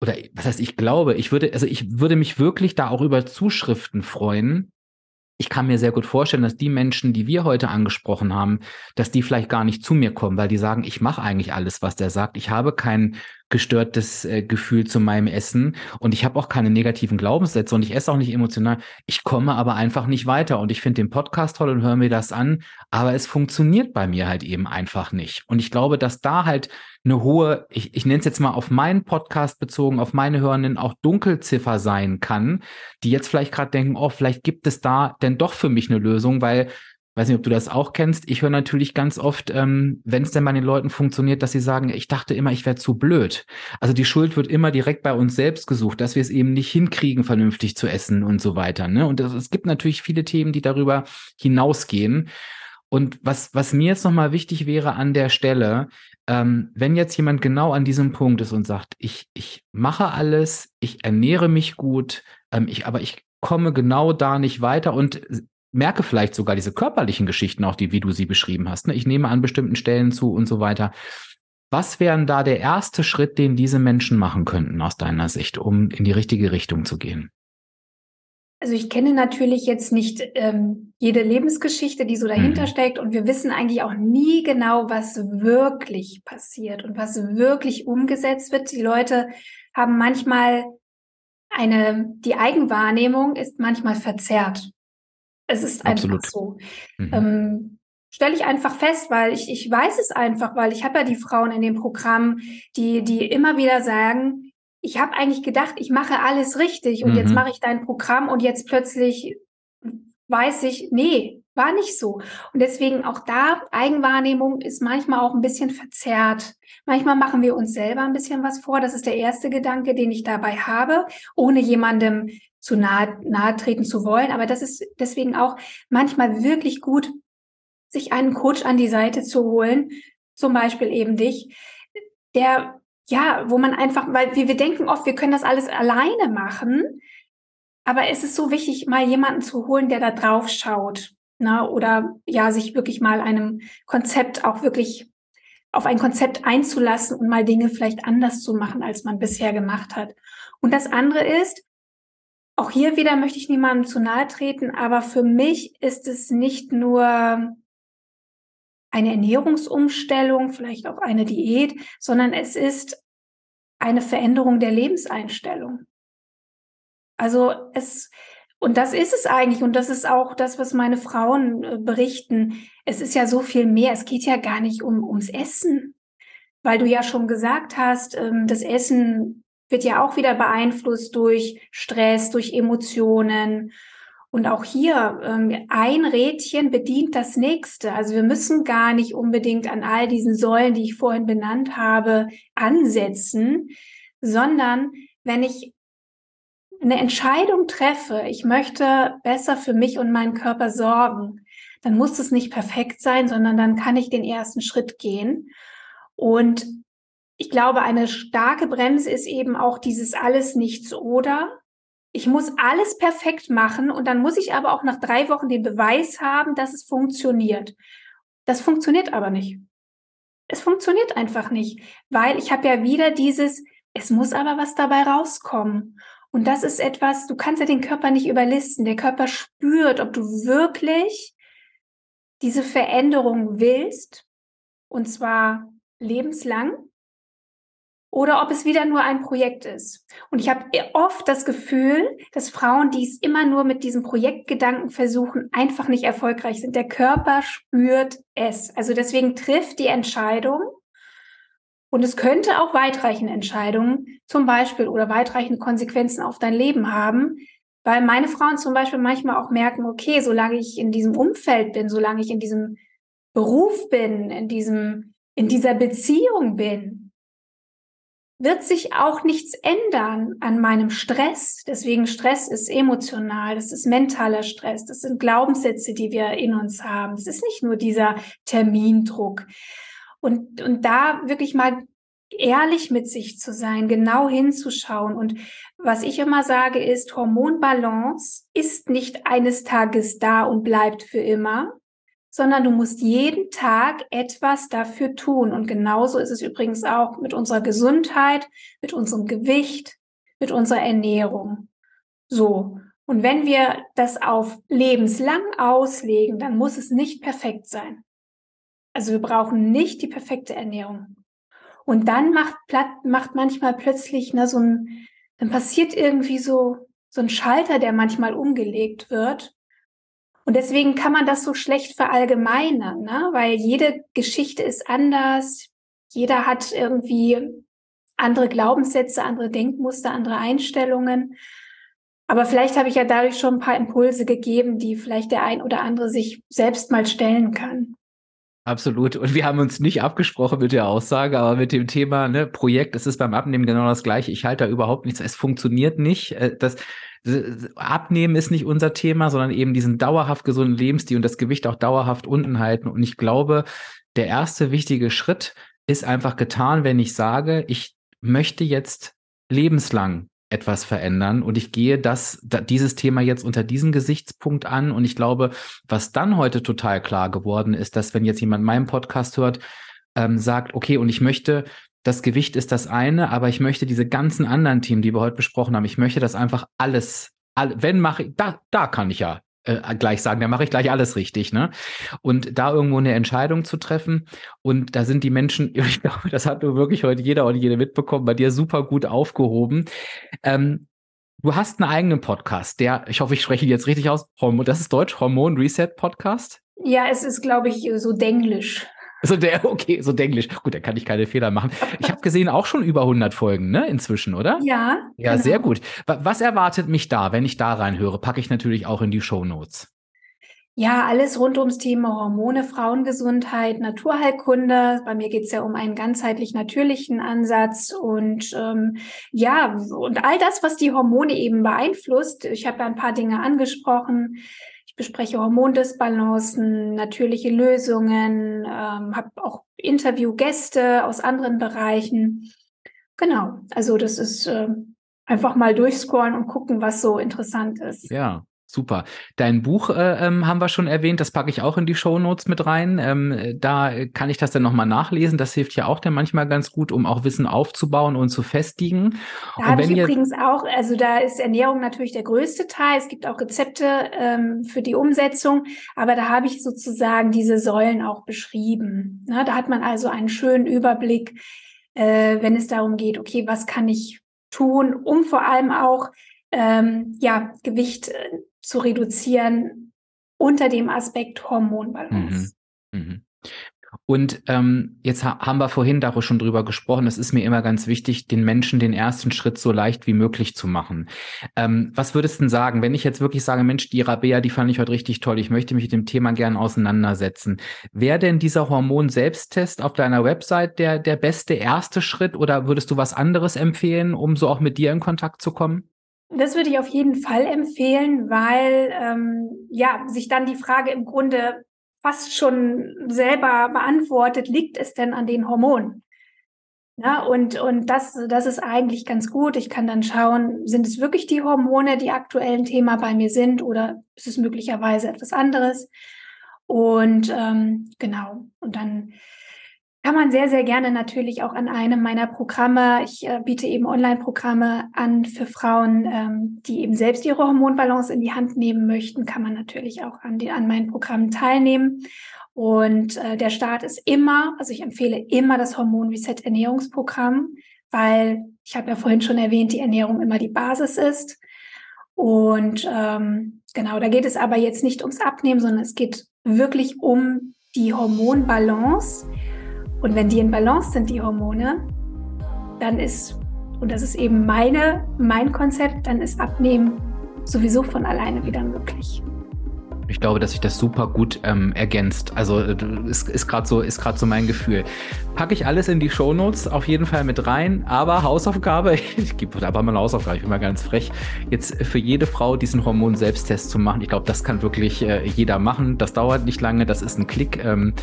oder was heißt ich glaube, ich würde, also ich würde mich wirklich da auch über Zuschriften freuen, ich kann mir sehr gut vorstellen, dass die Menschen, die wir heute angesprochen haben, dass die vielleicht gar nicht zu mir kommen, weil die sagen, ich mache eigentlich alles, was der sagt. Ich habe kein gestörtes äh, Gefühl zu meinem Essen und ich habe auch keine negativen Glaubenssätze und ich esse auch nicht emotional. Ich komme aber einfach nicht weiter und ich finde den Podcast toll und höre mir das an, aber es funktioniert bei mir halt eben einfach nicht. Und ich glaube, dass da halt eine hohe, ich, ich nenne es jetzt mal auf meinen Podcast bezogen, auf meine Hörenden auch Dunkelziffer sein kann, die jetzt vielleicht gerade denken, oh, vielleicht gibt es da denn doch für mich eine Lösung, weil weiß nicht, ob du das auch kennst. Ich höre natürlich ganz oft, ähm, wenn es denn bei den Leuten funktioniert, dass sie sagen, ich dachte immer, ich wäre zu blöd. Also die Schuld wird immer direkt bei uns selbst gesucht, dass wir es eben nicht hinkriegen, vernünftig zu essen und so weiter. Ne? Und das, es gibt natürlich viele Themen, die darüber hinausgehen. Und was, was mir jetzt nochmal wichtig wäre an der Stelle, ähm, wenn jetzt jemand genau an diesem Punkt ist und sagt, ich, ich mache alles, ich ernähre mich gut, ähm, ich, aber ich komme genau da nicht weiter und merke vielleicht sogar diese körperlichen Geschichten, auch die, wie du sie beschrieben hast. Ne? Ich nehme an bestimmten Stellen zu und so weiter. Was wären da der erste Schritt, den diese Menschen machen könnten aus deiner Sicht, um in die richtige Richtung zu gehen? Also ich kenne natürlich jetzt nicht ähm, jede Lebensgeschichte, die so dahinter mhm. steckt und wir wissen eigentlich auch nie genau, was wirklich passiert und was wirklich umgesetzt wird. Die Leute haben manchmal eine, die Eigenwahrnehmung ist manchmal verzerrt. Es ist Absolut. einfach so. Mhm. Ähm, Stelle ich einfach fest, weil ich, ich weiß es einfach, weil ich habe ja die Frauen in dem Programm, die, die immer wieder sagen, ich habe eigentlich gedacht, ich mache alles richtig und mhm. jetzt mache ich dein Programm und jetzt plötzlich weiß ich, nee, war nicht so. Und deswegen auch da, Eigenwahrnehmung ist manchmal auch ein bisschen verzerrt. Manchmal machen wir uns selber ein bisschen was vor. Das ist der erste Gedanke, den ich dabei habe, ohne jemandem zu nahe, nahe treten zu wollen. Aber das ist deswegen auch manchmal wirklich gut, sich einen Coach an die Seite zu holen, zum Beispiel eben dich, der, ja, wo man einfach, weil wir, wir denken oft, wir können das alles alleine machen. Aber es ist so wichtig, mal jemanden zu holen, der da drauf schaut. Ne? oder ja, sich wirklich mal einem Konzept auch wirklich auf ein Konzept einzulassen und mal Dinge vielleicht anders zu machen, als man bisher gemacht hat. Und das andere ist, auch hier wieder möchte ich niemandem zu nahe treten, aber für mich ist es nicht nur eine Ernährungsumstellung, vielleicht auch eine Diät, sondern es ist eine Veränderung der Lebenseinstellung. Also es, und das ist es eigentlich, und das ist auch das, was meine Frauen äh, berichten. Es ist ja so viel mehr. Es geht ja gar nicht um, ums Essen, weil du ja schon gesagt hast, ähm, das Essen wird ja auch wieder beeinflusst durch Stress, durch Emotionen. Und auch hier, ähm, ein Rädchen bedient das nächste. Also wir müssen gar nicht unbedingt an all diesen Säulen, die ich vorhin benannt habe, ansetzen, sondern wenn ich eine Entscheidung treffe, ich möchte besser für mich und meinen Körper sorgen, dann muss es nicht perfekt sein, sondern dann kann ich den ersten Schritt gehen. Und ich glaube, eine starke Bremse ist eben auch dieses alles nichts oder. Ich muss alles perfekt machen und dann muss ich aber auch nach drei Wochen den Beweis haben, dass es funktioniert. Das funktioniert aber nicht. Es funktioniert einfach nicht, weil ich habe ja wieder dieses, es muss aber was dabei rauskommen. Und das ist etwas, du kannst ja den Körper nicht überlisten. Der Körper spürt, ob du wirklich diese Veränderung willst, und zwar lebenslang oder ob es wieder nur ein Projekt ist. Und ich habe oft das Gefühl, dass Frauen, die es immer nur mit diesem Projektgedanken versuchen, einfach nicht erfolgreich sind. Der Körper spürt es. Also deswegen trifft die Entscheidung. Und es könnte auch weitreichende Entscheidungen zum Beispiel oder weitreichende Konsequenzen auf dein Leben haben, weil meine Frauen zum Beispiel manchmal auch merken, okay, solange ich in diesem Umfeld bin, solange ich in diesem Beruf bin, in diesem, in dieser Beziehung bin, wird sich auch nichts ändern an meinem Stress. Deswegen Stress ist emotional, das ist mentaler Stress, das sind Glaubenssätze, die wir in uns haben. Das ist nicht nur dieser Termindruck. Und, und da wirklich mal ehrlich mit sich zu sein, genau hinzuschauen. Und was ich immer sage ist, Hormonbalance ist nicht eines Tages da und bleibt für immer, sondern du musst jeden Tag etwas dafür tun. Und genauso ist es übrigens auch mit unserer Gesundheit, mit unserem Gewicht, mit unserer Ernährung. So. Und wenn wir das auf lebenslang auslegen, dann muss es nicht perfekt sein. Also wir brauchen nicht die perfekte Ernährung. Und dann macht, macht manchmal plötzlich ne, so ein, dann passiert irgendwie so, so ein Schalter, der manchmal umgelegt wird. Und deswegen kann man das so schlecht verallgemeinern, ne? weil jede Geschichte ist anders. Jeder hat irgendwie andere Glaubenssätze, andere Denkmuster, andere Einstellungen. Aber vielleicht habe ich ja dadurch schon ein paar Impulse gegeben, die vielleicht der ein oder andere sich selbst mal stellen kann. Absolut. Und wir haben uns nicht abgesprochen mit der Aussage, aber mit dem Thema ne, Projekt ist es beim Abnehmen genau das Gleiche. Ich halte da überhaupt nichts. Es funktioniert nicht. Äh, das, Abnehmen ist nicht unser Thema, sondern eben diesen dauerhaft gesunden Lebensstil und das Gewicht auch dauerhaft unten halten. Und ich glaube, der erste wichtige Schritt ist einfach getan, wenn ich sage, ich möchte jetzt lebenslang etwas verändern und ich gehe das, dieses Thema jetzt unter diesem Gesichtspunkt an und ich glaube, was dann heute total klar geworden ist, dass wenn jetzt jemand meinen Podcast hört, ähm, sagt, okay, und ich möchte, das Gewicht ist das eine, aber ich möchte diese ganzen anderen Themen, die wir heute besprochen haben, ich möchte das einfach alles, all, wenn mache ich, da, da kann ich ja äh, gleich sagen, da mache ich gleich alles richtig, ne? Und da irgendwo eine Entscheidung zu treffen. Und da sind die Menschen, ich glaube, das hat nur wirklich heute jeder und jede mitbekommen, bei dir super gut aufgehoben. Ähm, du hast einen eigenen Podcast, der, ich hoffe, ich spreche jetzt richtig aus, Hormon, das ist Deutsch, Hormon Reset Podcast. Ja, es ist, glaube ich, so denglisch. So der, okay, so Denglisch. Gut, da kann ich keine Fehler machen. Ich habe gesehen, auch schon über 100 Folgen, ne, inzwischen, oder? Ja. Ja, genau. sehr gut. Was erwartet mich da, wenn ich da reinhöre? Packe ich natürlich auch in die Show Notes. Ja, alles rund ums Thema Hormone, Frauengesundheit, Naturheilkunde. Bei mir geht es ja um einen ganzheitlich natürlichen Ansatz und ähm, ja, und all das, was die Hormone eben beeinflusst. Ich habe ja ein paar Dinge angesprochen bespreche Hormondisbalancen, natürliche Lösungen, ähm, habe auch Interviewgäste aus anderen Bereichen. Genau, also das ist äh, einfach mal durchscrollen und gucken, was so interessant ist. Ja, Super. Dein Buch äh, ähm, haben wir schon erwähnt, das packe ich auch in die Show Notes mit rein. Ähm, da kann ich das dann nochmal nachlesen. Das hilft ja auch dann manchmal ganz gut, um auch Wissen aufzubauen und zu festigen. Da habe ich übrigens auch, also da ist Ernährung natürlich der größte Teil. Es gibt auch Rezepte ähm, für die Umsetzung, aber da habe ich sozusagen diese Säulen auch beschrieben. Na, da hat man also einen schönen Überblick, äh, wenn es darum geht, okay, was kann ich tun, um vor allem auch ähm, ja, Gewicht äh, zu reduzieren unter dem Aspekt Hormonbalance. Mhm. Mhm. Und ähm, jetzt ha haben wir vorhin darüber schon drüber gesprochen. Es ist mir immer ganz wichtig, den Menschen den ersten Schritt so leicht wie möglich zu machen. Ähm, was würdest du denn sagen, wenn ich jetzt wirklich sage, Mensch, die Rabea, die fand ich heute richtig toll, ich möchte mich mit dem Thema gern auseinandersetzen. Wäre denn dieser Hormon-Selbsttest auf deiner Website der, der beste erste Schritt oder würdest du was anderes empfehlen, um so auch mit dir in Kontakt zu kommen? Das würde ich auf jeden Fall empfehlen, weil ähm, ja sich dann die Frage im Grunde fast schon selber beantwortet, liegt es denn an den Hormonen? Ja, und und das, das ist eigentlich ganz gut. Ich kann dann schauen, sind es wirklich die Hormone, die aktuell ein Thema bei mir sind, oder ist es möglicherweise etwas anderes? Und ähm, genau, und dann kann man sehr, sehr gerne natürlich auch an einem meiner Programme. Ich äh, biete eben Online-Programme an für Frauen, ähm, die eben selbst ihre Hormonbalance in die Hand nehmen möchten, kann man natürlich auch an, die, an meinen Programmen teilnehmen. Und äh, der Start ist immer, also ich empfehle immer das Hormon Reset Ernährungsprogramm, weil ich habe ja vorhin schon erwähnt, die Ernährung immer die Basis ist. Und ähm, genau, da geht es aber jetzt nicht ums Abnehmen, sondern es geht wirklich um die Hormonbalance und wenn die in Balance sind, die Hormone, dann ist, und das ist eben meine, mein Konzept, dann ist Abnehmen sowieso von alleine wieder möglich. Ich glaube, dass sich das super gut ähm, ergänzt. Also äh, ist, ist gerade so, ist gerade so mein Gefühl. Packe ich alles in die Shownotes auf jeden Fall mit rein. Aber Hausaufgabe, ich gebe aber mal eine Hausaufgabe, ich bin mal ganz frech, jetzt für jede Frau diesen Hormon-Selbsttest zu machen. Ich glaube, das kann wirklich äh, jeder machen. Das dauert nicht lange, das ist ein Klick, ähm,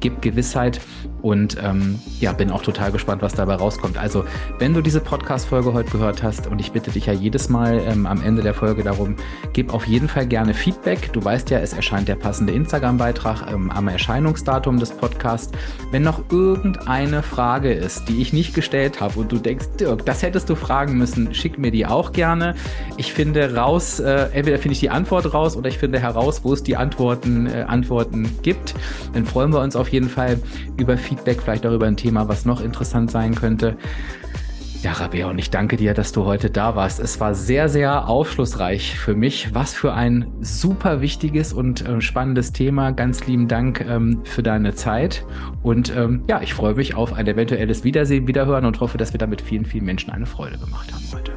gibt Gewissheit und ähm, ja, bin auch total gespannt, was dabei rauskommt. Also, wenn du diese Podcast-Folge heute gehört hast und ich bitte dich ja jedes Mal ähm, am Ende der Folge darum, gib auf jeden Fall gerne Feedback. Du weißt ja, es erscheint der passende Instagram-Beitrag ähm, am Erscheinungsdatum des Podcasts. Wenn noch irgendeine Frage ist, die ich nicht gestellt habe und du denkst, Dirk, das hättest du fragen müssen, schick mir die auch gerne. Ich finde raus, äh, entweder finde ich die Antwort raus oder ich finde heraus, wo es die Antworten, äh, Antworten gibt. Dann freuen wir uns auf jeden Fall über Feedback, vielleicht auch über ein Thema, was noch interessant sein könnte. Ja, Rabea, und ich danke dir, dass du heute da warst. Es war sehr, sehr aufschlussreich für mich. Was für ein super wichtiges und äh, spannendes Thema. Ganz lieben Dank ähm, für deine Zeit. Und ähm, ja, ich freue mich auf ein eventuelles Wiedersehen, Wiederhören und hoffe, dass wir damit vielen, vielen Menschen eine Freude gemacht haben heute.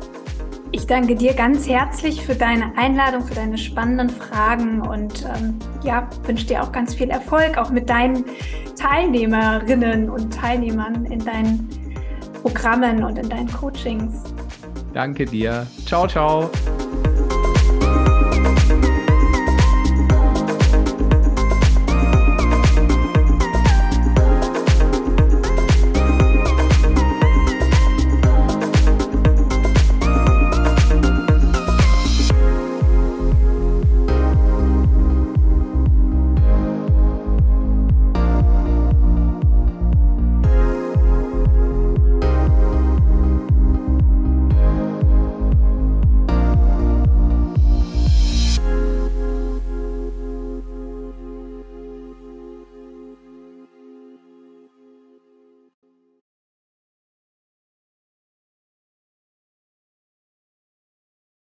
Ich danke dir ganz herzlich für deine Einladung, für deine spannenden Fragen und ähm, ja, wünsche dir auch ganz viel Erfolg, auch mit deinen Teilnehmerinnen und Teilnehmern in deinen Programmen und in deinen Coachings. Danke dir. Ciao, ciao.